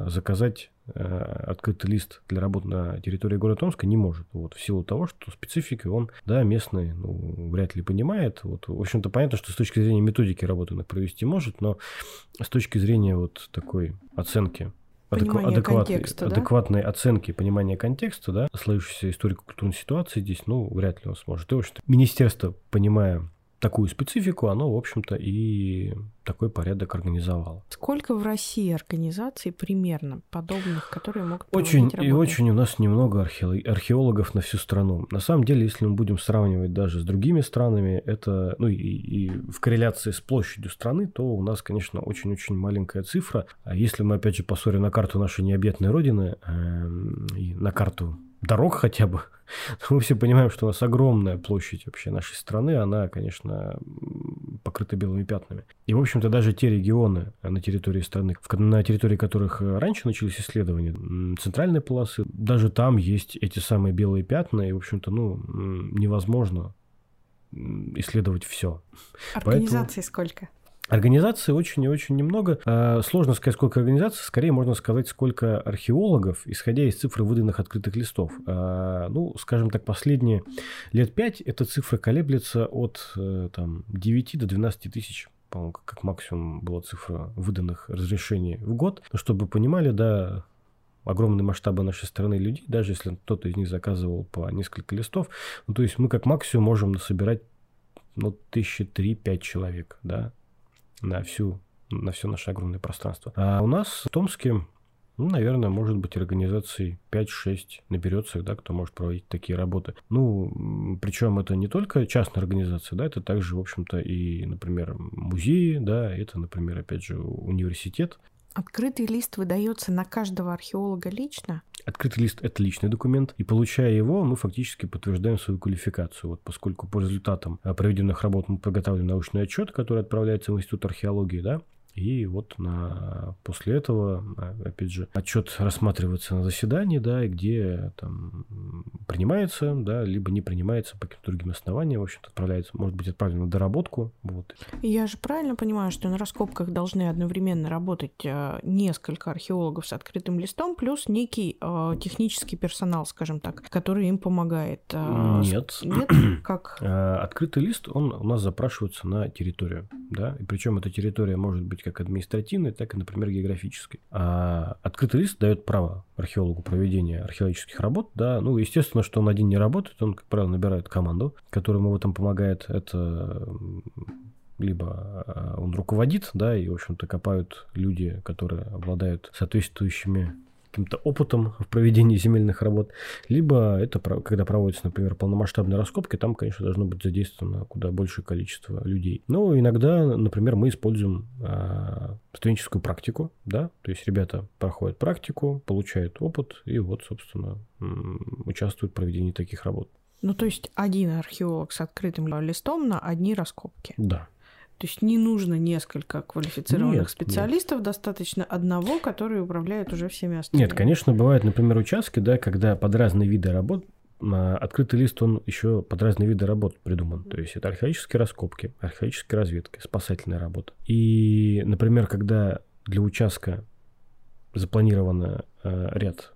заказать э, открытый лист для работы на территории города Томска не может. Вот, в силу того, что специфики он, да, местный, ну, вряд ли понимает. Вот, в общем-то, понятно, что с точки зрения методики работы их провести может, но с точки зрения вот такой оценки Понимание адекватной, да? адекватной оценки, понимания контекста, да, сложившейся историко-культурной ситуации здесь, ну, вряд ли он сможет. И, в общем-то, министерство, понимая такую специфику, оно, в общем-то, и такой порядок организовало. Сколько в России организаций примерно подобных, которые могут Очень работу? и очень у нас немного археологов на всю страну. На самом деле, если мы будем сравнивать даже с другими странами, это, ну и, и в корреляции с площадью страны, то у нас, конечно, очень-очень маленькая цифра. А если мы, опять же, посмотрим на карту нашей необъятной родины, э, и на карту дорог хотя бы, мы все понимаем, что у нас огромная площадь вообще нашей страны, она, конечно, покрыта белыми пятнами. И, в общем-то, даже те регионы на территории страны, на территории которых раньше начались исследования, центральной полосы, даже там есть эти самые белые пятна, и, в общем-то, ну, невозможно исследовать все. Организаций Поэтому... сколько? Организаций очень и очень немного. А, сложно сказать, сколько организаций, скорее можно сказать, сколько археологов, исходя из цифры выданных открытых листов. А, ну, скажем так, последние лет пять эта цифра колеблется от э, там, 9 до 12 тысяч по-моему, как максимум была цифра выданных разрешений в год. Но чтобы понимали, да, огромные масштабы нашей страны людей, даже если кто-то из них заказывал по несколько листов, ну, то есть мы как максимум можем насобирать ну, тысячи три-пять человек, да, на всю на все наше огромное пространство. А у нас в Томске, ну, наверное, может быть организаций 5-6 наберется, да, кто может проводить такие работы. Ну, причем это не только частная организация, да, это также, в общем-то, и, например, музеи, да, это, например, опять же, университет, Открытый лист выдается на каждого археолога лично? Открытый лист – это личный документ, и получая его, мы фактически подтверждаем свою квалификацию. Вот поскольку по результатам проведенных работ мы подготавливаем научный отчет, который отправляется в Институт археологии, да, и вот на, после этого, а, опять же, отчет рассматривается на заседании, да, и где там принимается, да, либо не принимается по каким-то другим основаниям, в общем-то, отправляется, может быть, отправлено на доработку. Вот. Я же правильно понимаю, что на раскопках должны одновременно работать э, несколько археологов с открытым листом, плюс некий э, технический персонал, скажем так, который им помогает? Нет. Нет? Как? Открытый лист, он у нас запрашивается на территорию, да, и причем эта территория может быть как административной, так и, например, географической. А открытый лист дает право археологу проведения археологических работ, да, ну, естественно, что он один не работает, он, как правило, набирает команду, которая ему в этом помогает, это либо а, он руководит, да, и, в общем-то, копают люди, которые обладают соответствующими каким-то опытом в проведении земельных работ, либо это когда проводятся, например, полномасштабные раскопки, там, конечно, должно быть задействовано куда большее количество людей. Но иногда, например, мы используем э, студенческую практику, да, то есть ребята проходят практику, получают опыт и вот, собственно, участвуют в проведении таких работ. Ну, то есть один археолог с открытым листом на одни раскопки. Да. То есть не нужно несколько квалифицированных нет, специалистов, нет. достаточно одного, который управляет уже всеми остальными. Нет, конечно, бывают, например, участки, да, когда под разные виды работ а, открытый лист, он еще под разные виды работ придуман. То есть это археологические раскопки, археологические разведки, спасательная работа. И, например, когда для участка запланировано э, ряд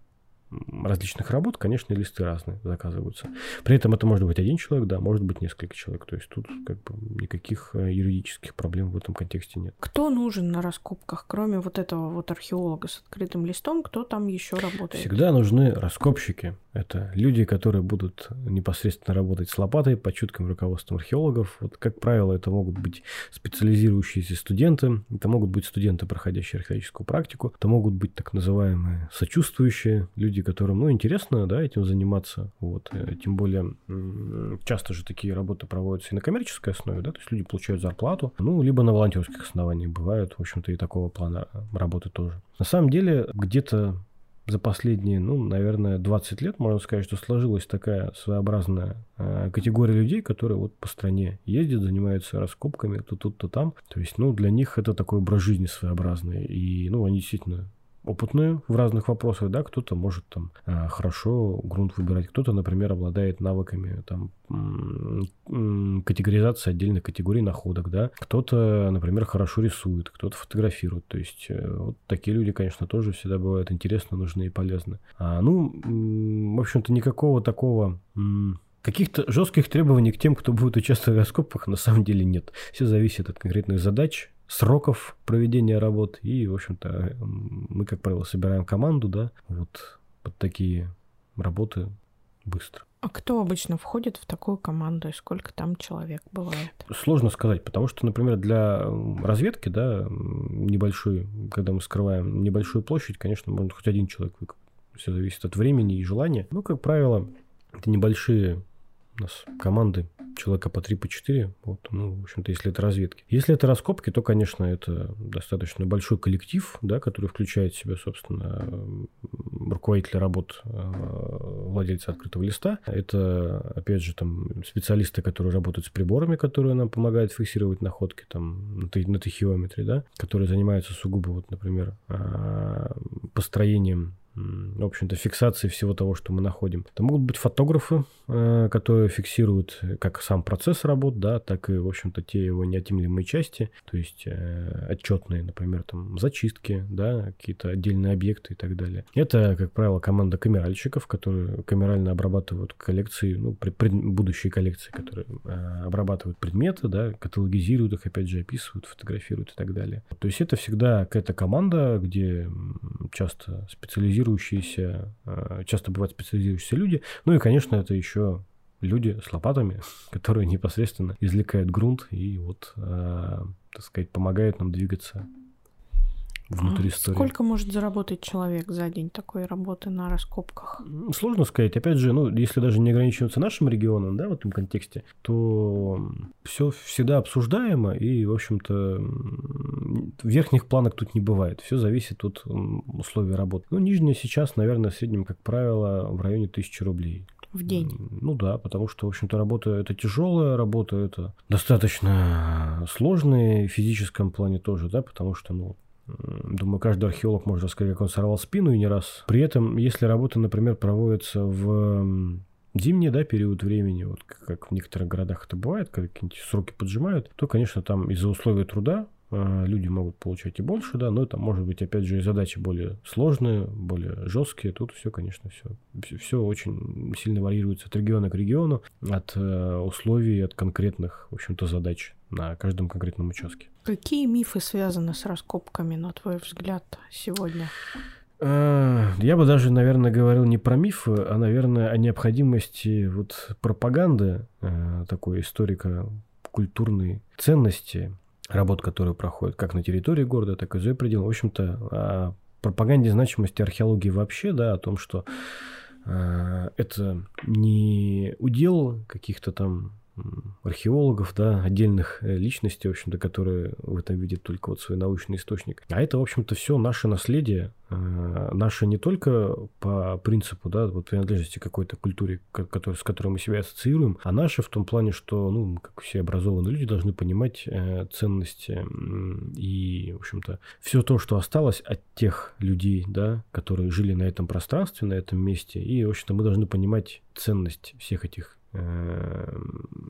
различных работ, конечно, листы разные заказываются. При этом это может быть один человек, да, может быть несколько человек. То есть тут как бы никаких э, юридических проблем в этом контексте нет. Кто нужен на раскопках, кроме вот этого вот археолога с открытым листом, кто там еще работает? Всегда нужны раскопщики. Это люди, которые будут непосредственно работать с лопатой под чутким руководством археологов. Вот, как правило, это могут быть специализирующиеся студенты, это могут быть студенты, проходящие археологическую практику, это могут быть так называемые сочувствующие люди, которым, ну, интересно, да, этим заниматься. Вот. Э, тем более, часто же такие работы проводятся и на коммерческой основе, да, то есть люди получают зарплату, ну, либо на волонтерских основаниях бывают, в общем-то, и такого плана работы тоже. На самом деле, где-то за последние, ну, наверное, 20 лет, можно сказать, что сложилась такая своеобразная э, категория людей, которые вот по стране ездят, занимаются раскопками то тут, то там. То есть, ну, для них это такой образ жизни своеобразный. И, ну, они действительно опытные в разных вопросах, да, кто-то может там а, хорошо грунт выбирать, кто-то, например, обладает навыками там категоризации отдельных категорий находок, да, кто-то, например, хорошо рисует, кто-то фотографирует, то есть э, вот такие люди, конечно, тоже всегда бывают интересны, нужны и полезны. А, ну, в общем-то, никакого такого Каких-то жестких требований к тем, кто будет участвовать в раскопках, на самом деле нет. Все зависит от конкретных задач, сроков проведения работ. И, в общем-то, мы, как правило, собираем команду, да, вот под такие работы быстро. А кто обычно входит в такую команду и сколько там человек бывает? Сложно сказать, потому что, например, для разведки, да, небольшой, когда мы скрываем небольшую площадь, конечно, можно хоть один человек выкопать. Все зависит от времени и желания. Ну, как правило, это небольшие у нас команды человека по 3, по 4. Вот, ну, в общем-то, если это разведки. Если это раскопки, то, конечно, это достаточно большой коллектив, да, который включает в себя, собственно, руководителя работ э, владельца открытого листа. Это, опять же, там специалисты, которые работают с приборами, которые нам помогают фиксировать находки там на, на тахиометре, да, которые занимаются сугубо, вот, например, э, построением в общем-то, фиксации всего того, что мы находим. Это могут быть фотографы, э, которые фиксируют как сам процесс работ, да, так и, в общем-то, те его неотъемлемые части, то есть э, отчетные, например, там, зачистки, да, какие-то отдельные объекты и так далее. Это, как правило, команда камеральщиков, которые камерально обрабатывают коллекции, ну, пред, будущие коллекции, которые э, обрабатывают предметы, да, каталогизируют их, опять же, описывают, фотографируют и так далее. То есть это всегда какая-то команда, где часто специализируют специализирующиеся, э, часто бывают специализирующиеся люди. Ну и, конечно, это еще люди с лопатами, которые непосредственно извлекают грунт и вот, э, так сказать, помогают нам двигаться внутри истории. Сколько может заработать человек за день такой работы на раскопках? Сложно сказать. Опять же, ну, если даже не ограничиваться нашим регионом, да, в этом контексте, то все всегда обсуждаемо, и, в общем-то, верхних планок тут не бывает. Все зависит от условий работы. Ну, нижняя сейчас, наверное, в среднем, как правило, в районе тысячи рублей в день. Ну да, потому что, в общем-то, работа это тяжелая работа, это достаточно сложная в физическом плане тоже, да, потому что, ну, Думаю, каждый археолог может рассказать, как он сорвал спину и не раз. При этом, если работа, например, проводится в зимний да, период времени, вот как в некоторых городах это бывает, когда какие-нибудь сроки поджимают, то, конечно, там из-за условий труда а, люди могут получать и больше, да, но это может быть, опять же, и задачи более сложные, более жесткие. Тут все, конечно, все, все очень сильно варьируется от региона к региону, от э, условий, от конкретных, в общем-то, задач на каждом конкретном участке. Какие мифы связаны с раскопками, на твой взгляд, сегодня? А, я бы даже, наверное, говорил не про мифы, а, наверное, о необходимости вот пропаганды э, такой историко-культурной ценности работ, которые проходят как на территории города, так и за пределами. В общем-то, о пропаганде значимости археологии вообще, да, о том, что э, это не удел каких-то там археологов, да, отдельных э, личностей, в общем-то, которые в этом видят только вот свой научный источник. А это, в общем-то, все наше наследие, э, наше не только по принципу, да, вот принадлежности какой-то культуре, который, с которой мы себя ассоциируем, а наше в том плане, что, ну, как все образованные люди должны понимать э, ценности и, в общем-то, все то, что осталось от тех людей, да, которые жили на этом пространстве, на этом месте, и, в общем-то, мы должны понимать ценность всех этих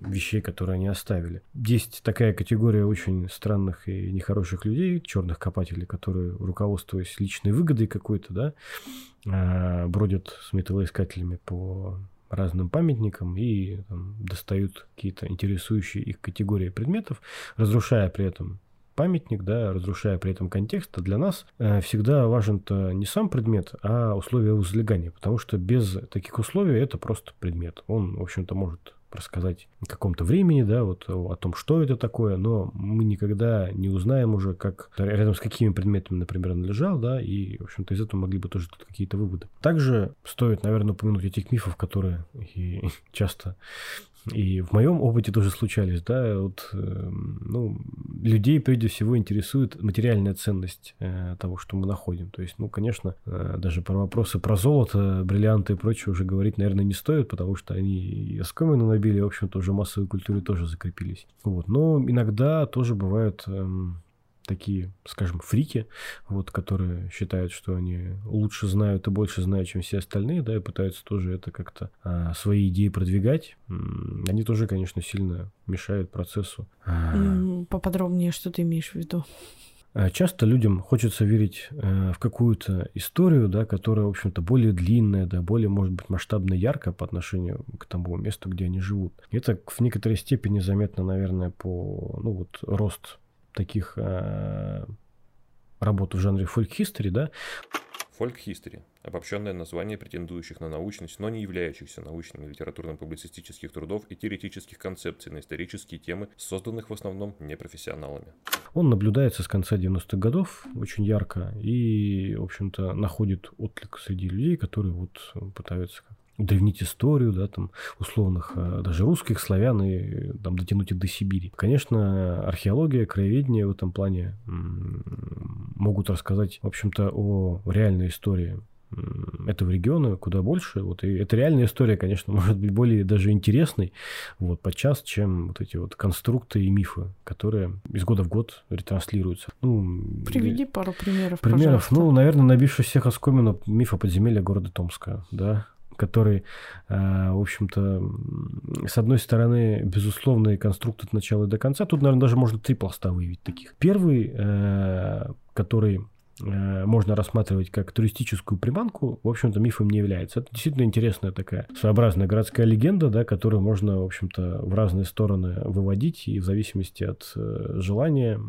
вещей, которые они оставили. Есть такая категория очень странных и нехороших людей, черных копателей, которые, руководствуясь личной выгодой какой-то, да, э, бродят с металлоискателями по разным памятникам и там, достают какие-то интересующие их категории предметов, разрушая при этом памятник, да, разрушая при этом контекст, а для нас э, всегда важен-то не сам предмет, а условия возлегания, потому что без таких условий это просто предмет. Он, в общем-то, может рассказать о каком-то времени, да, вот о том, что это такое, но мы никогда не узнаем уже, как рядом с какими предметами, например, он лежал, да, и, в общем-то, из этого могли бы тоже тут какие-то выводы. Также стоит, наверное, упомянуть этих мифов, которые и часто и в моем опыте тоже случались, да, вот, э, ну, людей прежде всего интересует материальная ценность э, того, что мы находим. То есть, ну, конечно, э, даже про вопросы про золото, бриллианты и прочее уже говорить, наверное, не стоит, потому что они и оскомину набили, в общем-то, уже массовой культуре тоже закрепились. Вот. Но иногда тоже бывают... Э, такие, скажем, фрики, вот, которые считают, что они лучше знают и больше знают, чем все остальные, да, и пытаются тоже это как-то а, свои идеи продвигать, они тоже, конечно, сильно мешают процессу. Поподробнее, что ты имеешь в виду? А, часто людям хочется верить э, в какую-то историю, да, которая, в общем-то, более длинная, да, более, может быть, масштабно яркая по отношению к тому месту, где они живут. Это в некоторой степени заметно, наверное, по, ну, вот, рост таких э, работ в жанре фольк-хистори, да. Фольк-хистори – обобщенное название претендующих на научность, но не являющихся научными литературно-публицистических трудов и теоретических концепций на исторические темы, созданных в основном непрофессионалами. Он наблюдается с конца 90-х годов очень ярко и, в общем-то, находит отклик среди людей, которые вот пытаются древнить историю, да, там, условных, э, даже русских, славян, и там, дотянуть их до Сибири. Конечно, археология, краеведение в этом плане могут рассказать, в общем-то, о реальной истории этого региона куда больше. Вот, и эта реальная история, конечно, может быть более даже интересной вот, подчас, чем вот эти вот конструкты и мифы, которые из года в год ретранслируются. Ну, Приведи пару примеров, Примеров, пожалуйста. ну, наверное, набивший всех оскомину миф о подземелье города Томска, да, который, э, в общем-то, с одной стороны, безусловный конструкт от начала и до конца. Тут, наверное, даже можно три пласта выявить таких. Первый, э, который можно рассматривать как туристическую приманку, в общем-то, мифом не является. Это действительно интересная такая своеобразная городская легенда, да, которую можно, в общем-то, в разные стороны выводить и в зависимости от э, желания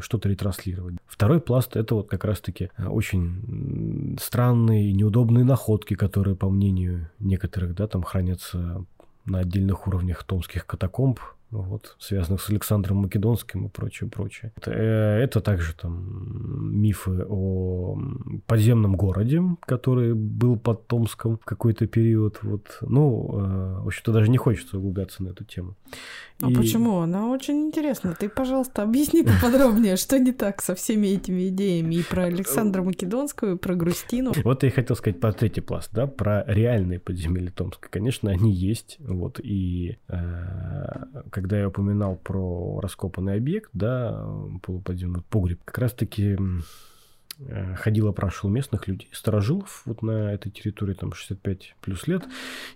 что-то ретранслировать. Второй пласт – это вот как раз-таки очень странные, неудобные находки, которые, по мнению некоторых, да, там хранятся на отдельных уровнях томских катакомб, вот, связанных с Александром Македонским и прочее, прочее. Это, э, это также там мифы о подземном городе, который был под Томском в какой-то период. Вот. Ну, э, в общем-то, даже не хочется углубляться на эту тему. А и... почему? Она очень интересна. Ты, пожалуйста, объясни поподробнее, что не так со всеми этими идеями и про Александра Македонского, и про Грустину. Вот я и хотел сказать про третий пласт, да, про реальные подземелья Томска. Конечно, они есть, вот, и э, когда я упоминал про раскопанный объект, да, полуподземный погреб, как раз-таки ходил, опрашивал местных людей, сторожилов вот на этой территории, там 65 плюс лет,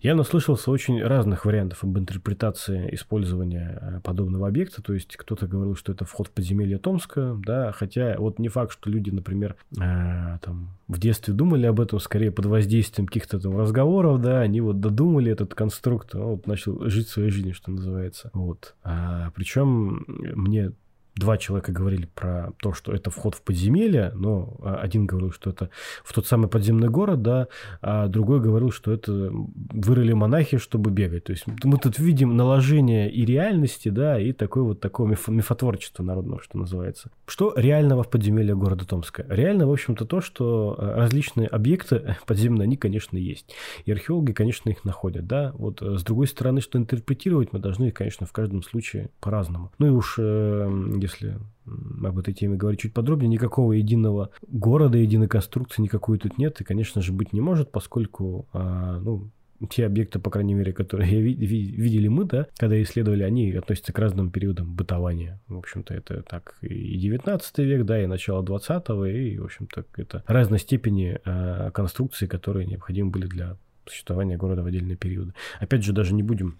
я наслышался очень разных вариантов об интерпретации использования э, подобного объекта, то есть кто-то говорил, что это вход в подземелье Томска, да, хотя вот не факт, что люди, например, э, там в детстве думали об этом, скорее под воздействием каких-то там разговоров, да, они вот додумали этот конструкт, он вот начал жить своей жизнью, что называется, вот. А, причем мне два человека говорили про то, что это вход в подземелье, но а, один говорил, что это в тот самый подземный город, да, а другой говорил, что это вырыли монахи, чтобы бегать. То есть мы тут видим наложение и реальности, да, и такое вот такое миф, мифотворчество народного, что называется. Что реального в подземелье города Томска? Реально, в общем-то, то, что а, различные объекты подземные, они, конечно, есть. И археологи, конечно, их находят, да. Вот э, с другой стороны, что интерпретировать мы должны, конечно, в каждом случае по-разному. Ну и уж э, если об этой теме говорить чуть подробнее, никакого единого города, единой конструкции никакой тут нет, и, конечно же, быть не может, поскольку, а, ну, те объекты, по крайней мере, которые видели мы, да, когда исследовали, они относятся к разным периодам бытования. В общем-то, это так и 19 век, да, и начало 20 и, в общем-то, это разной степени э, конструкции, которые необходимы были для существования города в отдельные периоды. Опять же, даже не будем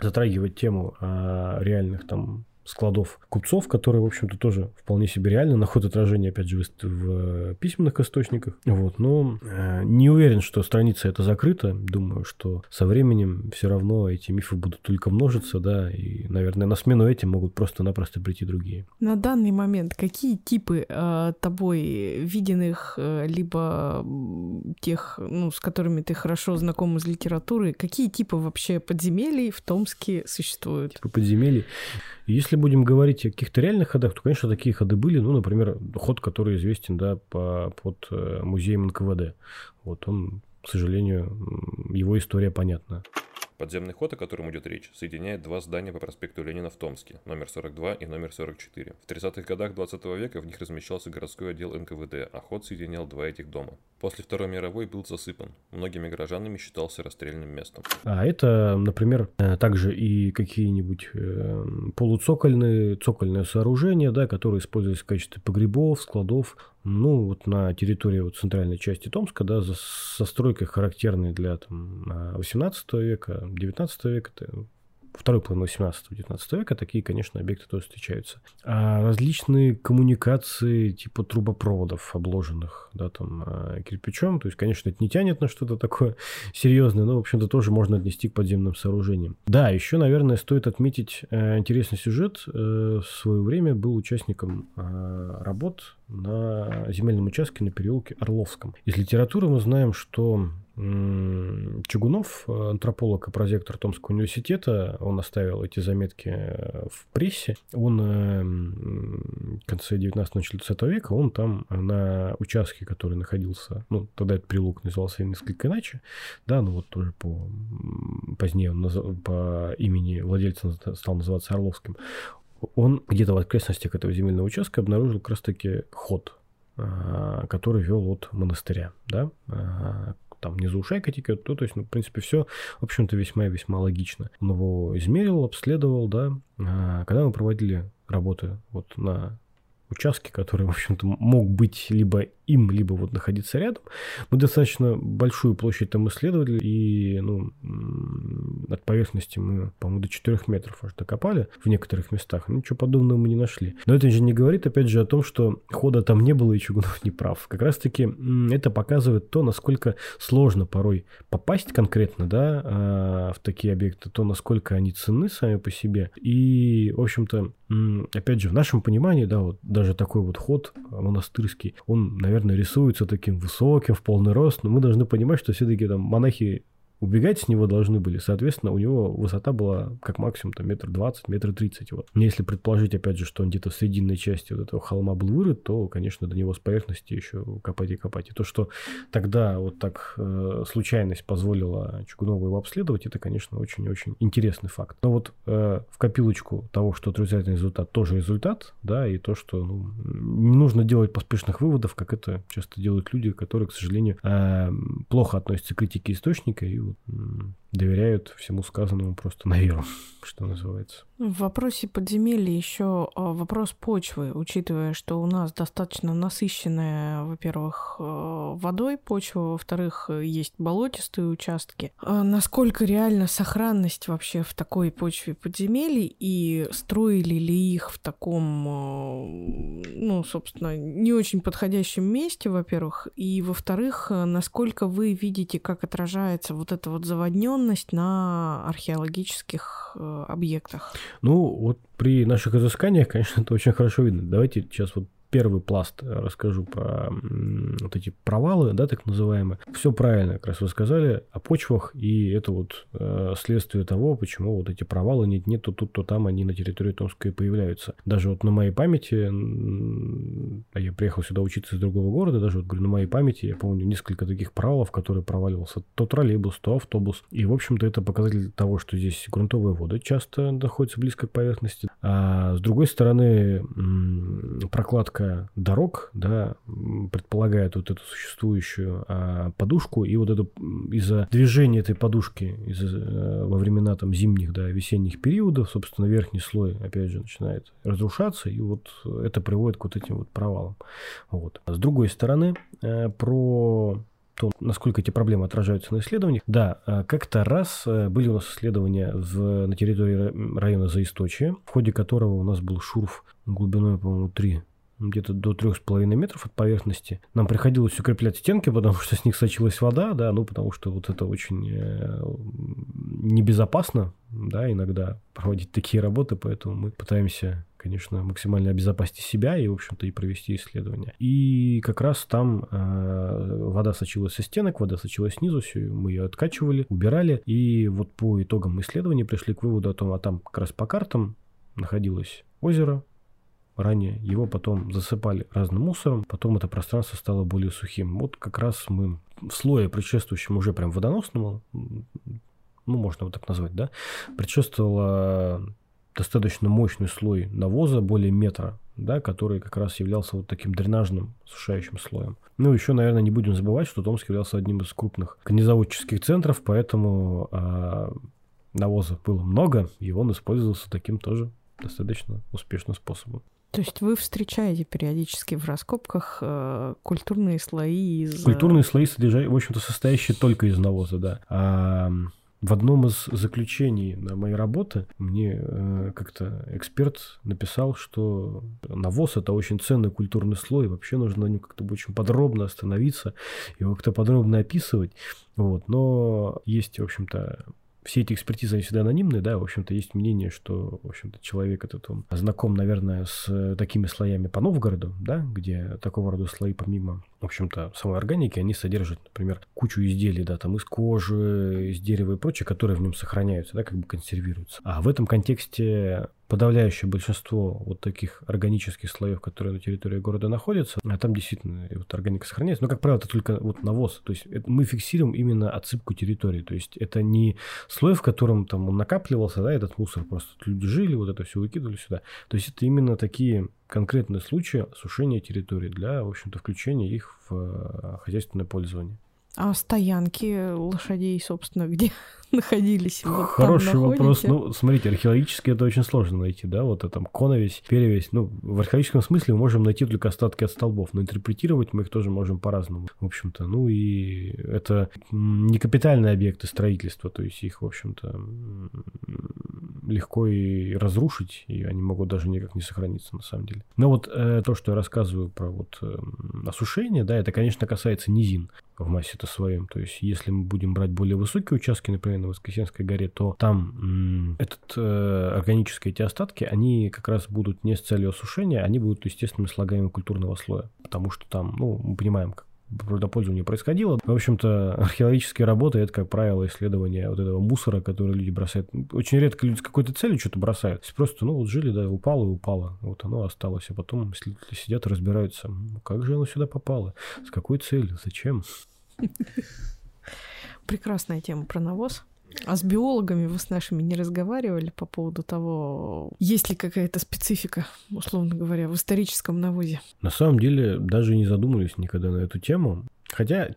затрагивать тему э, реальных там складов купцов, которые, в общем-то, тоже вполне себе реально находят отражение, опять же, в письменных источниках. Вот, но э, не уверен, что страница эта закрыта. Думаю, что со временем все равно эти мифы будут только множиться, да, и, наверное, на смену этим могут просто-напросто прийти другие. На данный момент какие типы э, тобой виденных, э, либо тех, ну, с которыми ты хорошо знаком из литературы, какие типы вообще подземелий в Томске существуют? Типы подземелий? Если будем говорить о каких-то реальных ходах, то, конечно, такие ходы были. Ну, например, ход, который известен да, по, под э, музеем НКВД. Вот он, к сожалению, его история понятна. Подземный ход, о котором идет речь, соединяет два здания по проспекту Ленина в Томске, номер 42 и номер 44. В 30-х годах 20 века в них размещался городской отдел НКВД, а ход соединял два этих дома. После Второй мировой был засыпан. Многими горожанами считался расстрельным местом. А это, например, э, также и какие-нибудь э, полуцокольные, цокольные сооружения, да, которые использовались в качестве погребов, складов. Ну, вот на территории вот центральной части Томска, да, за, со стройкой характерной для там, 18 века, 19 века, второй половины 18-19 века такие, конечно, объекты тоже встречаются. А различные коммуникации типа трубопроводов, обложенных да, там, а, кирпичом, то есть, конечно, это не тянет на что-то такое серьезное, но, в общем-то, тоже можно отнести к подземным сооружениям. Да, еще, наверное, стоит отметить э, интересный сюжет. Э, в свое время был участником э, работ на земельном участке на переулке Орловском. Из литературы мы знаем, что Чугунов, э, антрополог и прозектор Томского университета, он оставил эти заметки э, в прессе. Он э, в конце 19 начале 20 века, он там на участке, который находился, ну, тогда этот переулок назывался несколько иначе, да, ну вот тоже по позднее он наз... по имени владельца стал называться Орловским, он где-то в окрестностях этого земельного участка обнаружил как раз-таки ход, который вел от монастыря, да, там внизу шайка текет, то, то есть, ну, в принципе, все, в общем-то, весьма и весьма логично. Он его измерил, обследовал, да, а, когда мы проводили работы вот на участке, который, в общем-то, мог быть либо им, либо вот находиться рядом. Мы достаточно большую площадь там исследовали, и ну, от поверхности мы, по-моему, до 4 метров аж докопали в некоторых местах. Ничего подобного мы не нашли. Но это же не говорит, опять же, о том, что хода там не было, и Чугунов не прав. Как раз-таки это показывает то, насколько сложно порой попасть конкретно, да, а, в такие объекты, то, насколько они ценны сами по себе. И, в общем-то, опять же, в нашем понимании, да, вот даже такой вот ход монастырский, он, наверное, наверное, рисуется таким высоким, в полный рост, но мы должны понимать, что все-таки там монахи убегать с него должны были. Соответственно, у него высота была как максимум там метр двадцать, метр тридцать. Вот. Если предположить, опять же, что он где-то в срединной части вот этого холма был вырыт, то, конечно, до него с поверхности еще копать и копать. И то, что тогда вот так э, случайность позволила Чугунову его обследовать, это, конечно, очень-очень интересный факт. Но вот э, в копилочку того, что отрицательный результат тоже результат, да, и то, что ну, не нужно делать поспешных выводов, как это часто делают люди, которые, к сожалению, э, плохо относятся к критике источника и доверяют всему сказанному просто на веру, что называется. В вопросе подземелья еще а, вопрос почвы, учитывая, что у нас достаточно насыщенная, во-первых, а, водой почва, во-вторых, есть болотистые участки. А насколько реально сохранность вообще в такой почве подземелий и строили ли их в таком, ну, собственно, не очень подходящем месте, во-первых, и, во-вторых, насколько вы видите, как отражается вот эта вот заводненность на археологических объектах? Ну, вот при наших изысканиях, конечно, это очень хорошо видно. Давайте сейчас вот первый пласт расскажу про вот эти провалы, да, так называемые. Все правильно, как раз вы сказали о почвах, и это вот э, следствие того, почему вот эти провалы нет, нет, то тут, то там они на территории Томска и появляются. Даже вот на моей памяти, а я приехал сюда учиться из другого города, даже вот говорю, на моей памяти я помню несколько таких провалов, которые проваливался то троллейбус, то автобус. И, в общем-то, это показатель того, что здесь грунтовые воды часто находятся близко к поверхности. А с другой стороны, прокладка дорог, да, предполагает вот эту существующую а, подушку, и вот это из-за движения этой подушки из а, во времена там зимних, да, весенних периодов, собственно, верхний слой, опять же, начинает разрушаться, и вот это приводит к вот этим вот провалам. Вот. А с другой стороны, а, про то, насколько эти проблемы отражаются на исследованиях. Да, как-то раз были у нас исследования в, на территории района Заисточия, в ходе которого у нас был шурф глубиной, по-моему, 3 где-то до 3,5 метров от поверхности. Нам приходилось укреплять стенки, потому что с них сочилась вода, да, ну, потому что вот это очень э, небезопасно, да, иногда проводить такие работы, поэтому мы пытаемся, конечно, максимально обезопасить себя и, в общем-то, и провести исследования. И как раз там э, вода сочилась со стенок, вода сочилась снизу, все, мы ее откачивали, убирали, и вот по итогам исследования пришли к выводу о том, а там как раз по картам находилось озеро, ранее, его потом засыпали разным мусором, потом это пространство стало более сухим. Вот как раз мы в слое, предшествующем уже прям водоносному, ну, можно вот так назвать, да, предшествовало достаточно мощный слой навоза, более метра, да, который как раз являлся вот таким дренажным сушающим слоем. Ну, еще, наверное, не будем забывать, что Томск являлся одним из крупных конезаводческих центров, поэтому а, навоза было много, и он использовался таким тоже достаточно успешным способом. То есть вы встречаете периодически в раскопках э, культурные слои из... Культурные слои, содержа... в общем-то, состоящие только из навоза, да. А в одном из заключений на моей работы мне э, как-то эксперт написал, что навоз это очень ценный культурный слой, вообще нужно на нем как-то очень подробно остановиться, его как-то подробно описывать. Вот. Но есть, в общем-то, все эти экспертизы, они всегда анонимные, да, в общем-то, есть мнение, что, в общем-то, человек этот, он знаком, наверное, с такими слоями по Новгороду, да, где такого рода слои, помимо, в общем-то, самой органики, они содержат, например, кучу изделий, да, там из кожи, из дерева и прочее, которые в нем сохраняются, да, как бы консервируются. А в этом контексте подавляющее большинство вот таких органических слоев, которые на территории города находятся, а там действительно вот органика сохраняется. Но, как правило, это только вот навоз. То есть это мы фиксируем именно отсыпку территории. То есть это не слой, в котором там он накапливался, да, этот мусор просто люди жили, вот это все выкидывали сюда. То есть это именно такие конкретные случаи сушения территории для, в общем-то, включения их в э, хозяйственное пользование. А стоянки лошадей, собственно, где находились? Вот Хороший вопрос. Ну, смотрите, археологически это очень сложно найти, да, вот это там коновесь, перевесь. Ну, в археологическом смысле мы можем найти только остатки от столбов, но интерпретировать мы их тоже можем по-разному, в общем-то. Ну, и это не капитальные объекты строительства, то есть их, в общем-то, легко и разрушить, и они могут даже никак не сохраниться на самом деле. Но вот э, то, что я рассказываю про вот э, осушение, да, это, конечно, касается низин в массе-то своем. То есть, если мы будем брать более высокие участки, например, на Воскресенской горе, то там этот э, органические эти остатки, они как раз будут не с целью осушения, они будут естественными слагаемыми культурного слоя. Потому что там, ну, мы понимаем, как природопользование происходило. В общем-то, археологические работы — это, как правило, исследование вот этого мусора, который люди бросают. Очень редко люди с какой-то целью что-то бросают. Просто, ну, вот жили, да, упало и упало. Вот оно осталось. А потом сидят и разбираются, как же оно сюда попало, с какой целью, зачем. Прекрасная тема про навоз. А с биологами вы с нашими не разговаривали по поводу того, есть ли какая-то специфика, условно говоря, в историческом навозе? На самом деле даже не задумывались никогда на эту тему. Хотя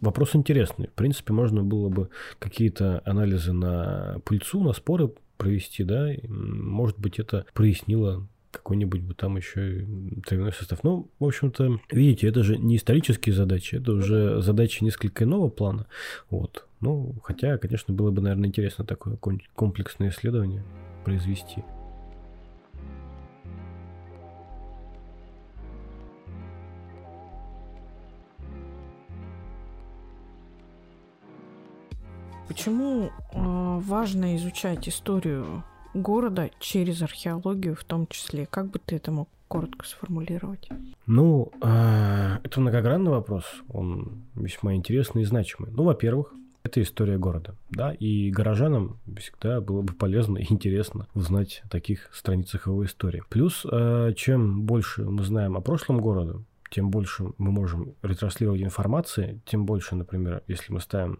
вопрос интересный. В принципе, можно было бы какие-то анализы на пыльцу, на споры провести, да, может быть, это прояснило какой-нибудь бы там еще травяной состав. Ну, в общем-то, видите, это же не исторические задачи, это уже задачи несколько иного плана. Вот. Ну, хотя, конечно, было бы, наверное, интересно такое комплексное исследование произвести. Почему э, важно изучать историю города через археологию в том числе? Как бы ты это мог коротко сформулировать? Ну, э, это многогранный вопрос. Он весьма интересный и значимый. Ну, во-первых, это история города, да, и горожанам всегда было бы полезно и интересно узнать о таких страницах его истории. Плюс, э, чем больше мы знаем о прошлом города, тем больше мы можем ретранслировать информации, тем больше, например, если мы ставим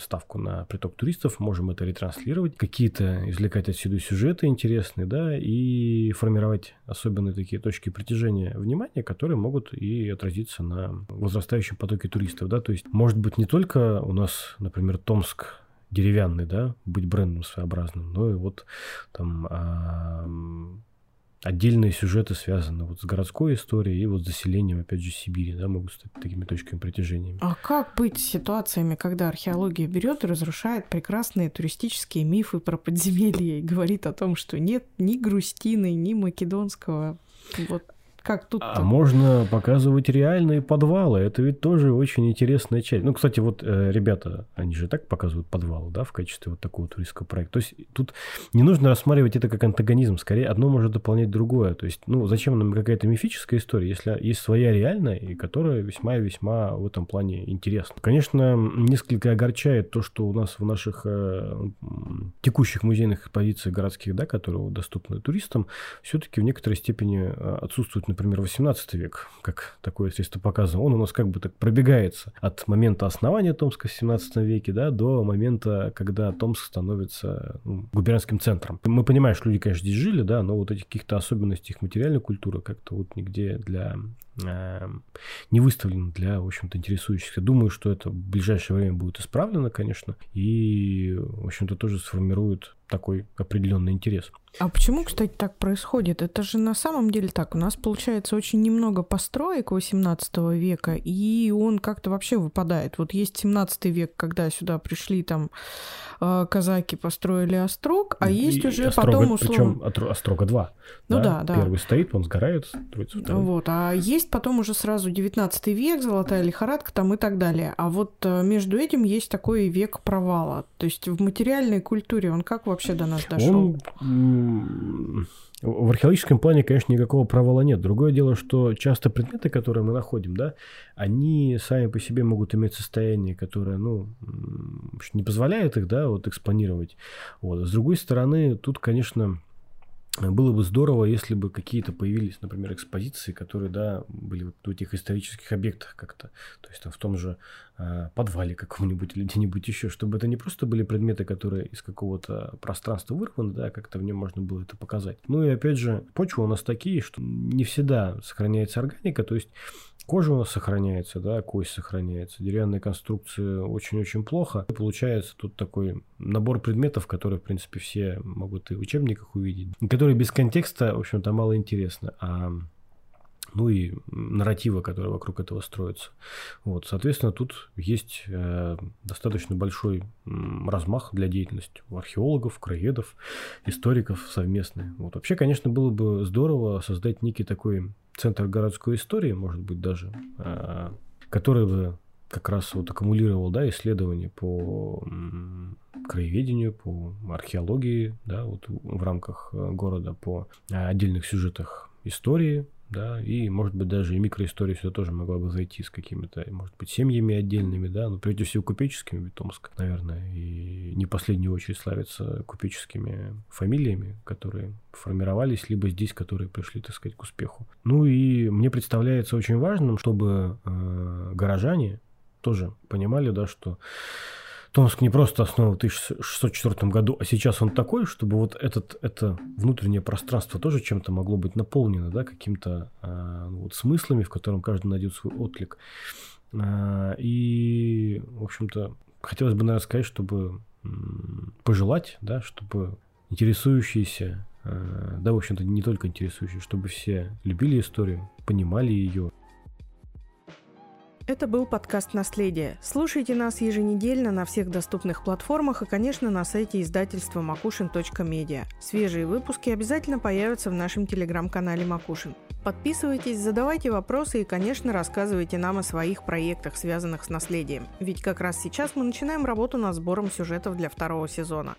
ставку на приток туристов, можем это ретранслировать, какие-то извлекать отсюда сюжеты интересные, да, и формировать особенные такие точки притяжения внимания, которые могут и отразиться на возрастающем потоке туристов, да, то есть может быть не только у нас, например, Томск деревянный, да, быть брендом своеобразным, но и вот там а, отдельные сюжеты связаны вот с городской историей и вот с заселением, опять же, Сибири, да, могут стать такими точками притяжения. А как быть с ситуациями, когда археология берет и разрушает прекрасные туристические мифы про подземелье и говорит о том, что нет ни Грустины, ни Македонского вот как тут? А можно показывать реальные подвалы. Это ведь тоже очень интересная часть. Ну, кстати, вот э, ребята, они же так показывают подвалы, да, в качестве вот такого туристского проекта. То есть тут не нужно рассматривать это как антагонизм. Скорее, одно может дополнять другое. То есть, ну, зачем нам какая-то мифическая история, если есть своя реальная, и которая весьма и весьма в этом плане интересна. Конечно, несколько огорчает то, что у нас в наших э, текущих музейных экспозициях городских, да, которые доступны туристам, все-таки в некоторой степени э, отсутствует например, 18 век, как такое средство показано, он у нас как бы так пробегается от момента основания Томска в 17 веке да, до момента, когда Томск становится ну, губернским центром. Мы понимаем, что люди, конечно, здесь жили, да, но вот этих каких-то особенностей их материальной культуры как-то вот нигде для не выставлен для, в общем-то, интересующихся. Думаю, что это в ближайшее время будет исправлено, конечно, и, в общем-то, тоже сформирует такой определенный интерес. А почему, кстати, так происходит? Это же на самом деле так. У нас получается очень немного построек 18 века, и он как-то вообще выпадает. Вот есть 17 век, когда сюда пришли там э, казаки, построили острог, а есть и уже острога, потом условно... Причем острога 2. Ну да, да. Первый стоит, он сгорает, строится второй. Вот, а есть потом уже сразу 19 век, золотая лихорадка там и так далее. А вот э, между этим есть такой век провала. То есть в материальной культуре он как вообще до нас дошел? Он в археологическом плане, конечно, никакого провала нет. Другое дело, что часто предметы, которые мы находим, да, они сами по себе могут иметь состояние, которое, ну, не позволяет их, да, вот экспонировать. Вот. С другой стороны, тут, конечно, было бы здорово, если бы какие-то появились, например, экспозиции, которые, да, были в этих исторических объектах как-то, то есть там в том же э, подвале каком-нибудь или где-нибудь еще, чтобы это не просто были предметы, которые из какого-то пространства вырваны, да, как-то в нем можно было это показать. Ну и опять же, почва у нас такие, что не всегда сохраняется органика, то есть Кожа у нас сохраняется, да, кость сохраняется. Деревянная конструкция очень-очень плохо. И получается тут такой набор предметов, которые, в принципе, все могут и в учебниках увидеть, которые без контекста, в общем-то, мало интересны. А ну и нарратива, которые вокруг этого строятся. Вот, соответственно, тут есть э, достаточно большой размах для деятельности у археологов, краеведов, историков совместный. Вот. Вообще, конечно, было бы здорово создать некий такой центр городской истории, может быть, даже, а, который бы как раз вот аккумулировал да, исследования по краеведению, по археологии, да, вот в рамках э, города, по отдельных сюжетах истории, да, и, может быть, даже и микроистория сюда тоже могла бы зайти с какими-то, может быть, семьями отдельными, да, но прежде всего купеческими, ведь Томск, наверное, и не в последнюю очередь славится купеческими фамилиями, которые формировались, либо здесь, которые пришли, так сказать, к успеху. Ну и мне представляется очень важным, чтобы э, горожане тоже понимали, да, что Томск не просто основан в 1604 году, а сейчас он такой, чтобы вот этот, это внутреннее пространство тоже чем-то могло быть наполнено, да, каким-то э, вот смыслами, в котором каждый найдет свой отклик. Э, и, в общем-то, хотелось бы, наверное, сказать, чтобы пожелать, да, чтобы интересующиеся, э, да, в общем-то, не только интересующие, чтобы все любили историю, понимали ее, это был подкаст «Наследие». Слушайте нас еженедельно на всех доступных платформах и, конечно, на сайте издательства макушин.медиа. Свежие выпуски обязательно появятся в нашем телеграм-канале «Макушин». Подписывайтесь, задавайте вопросы и, конечно, рассказывайте нам о своих проектах, связанных с наследием. Ведь как раз сейчас мы начинаем работу над сбором сюжетов для второго сезона.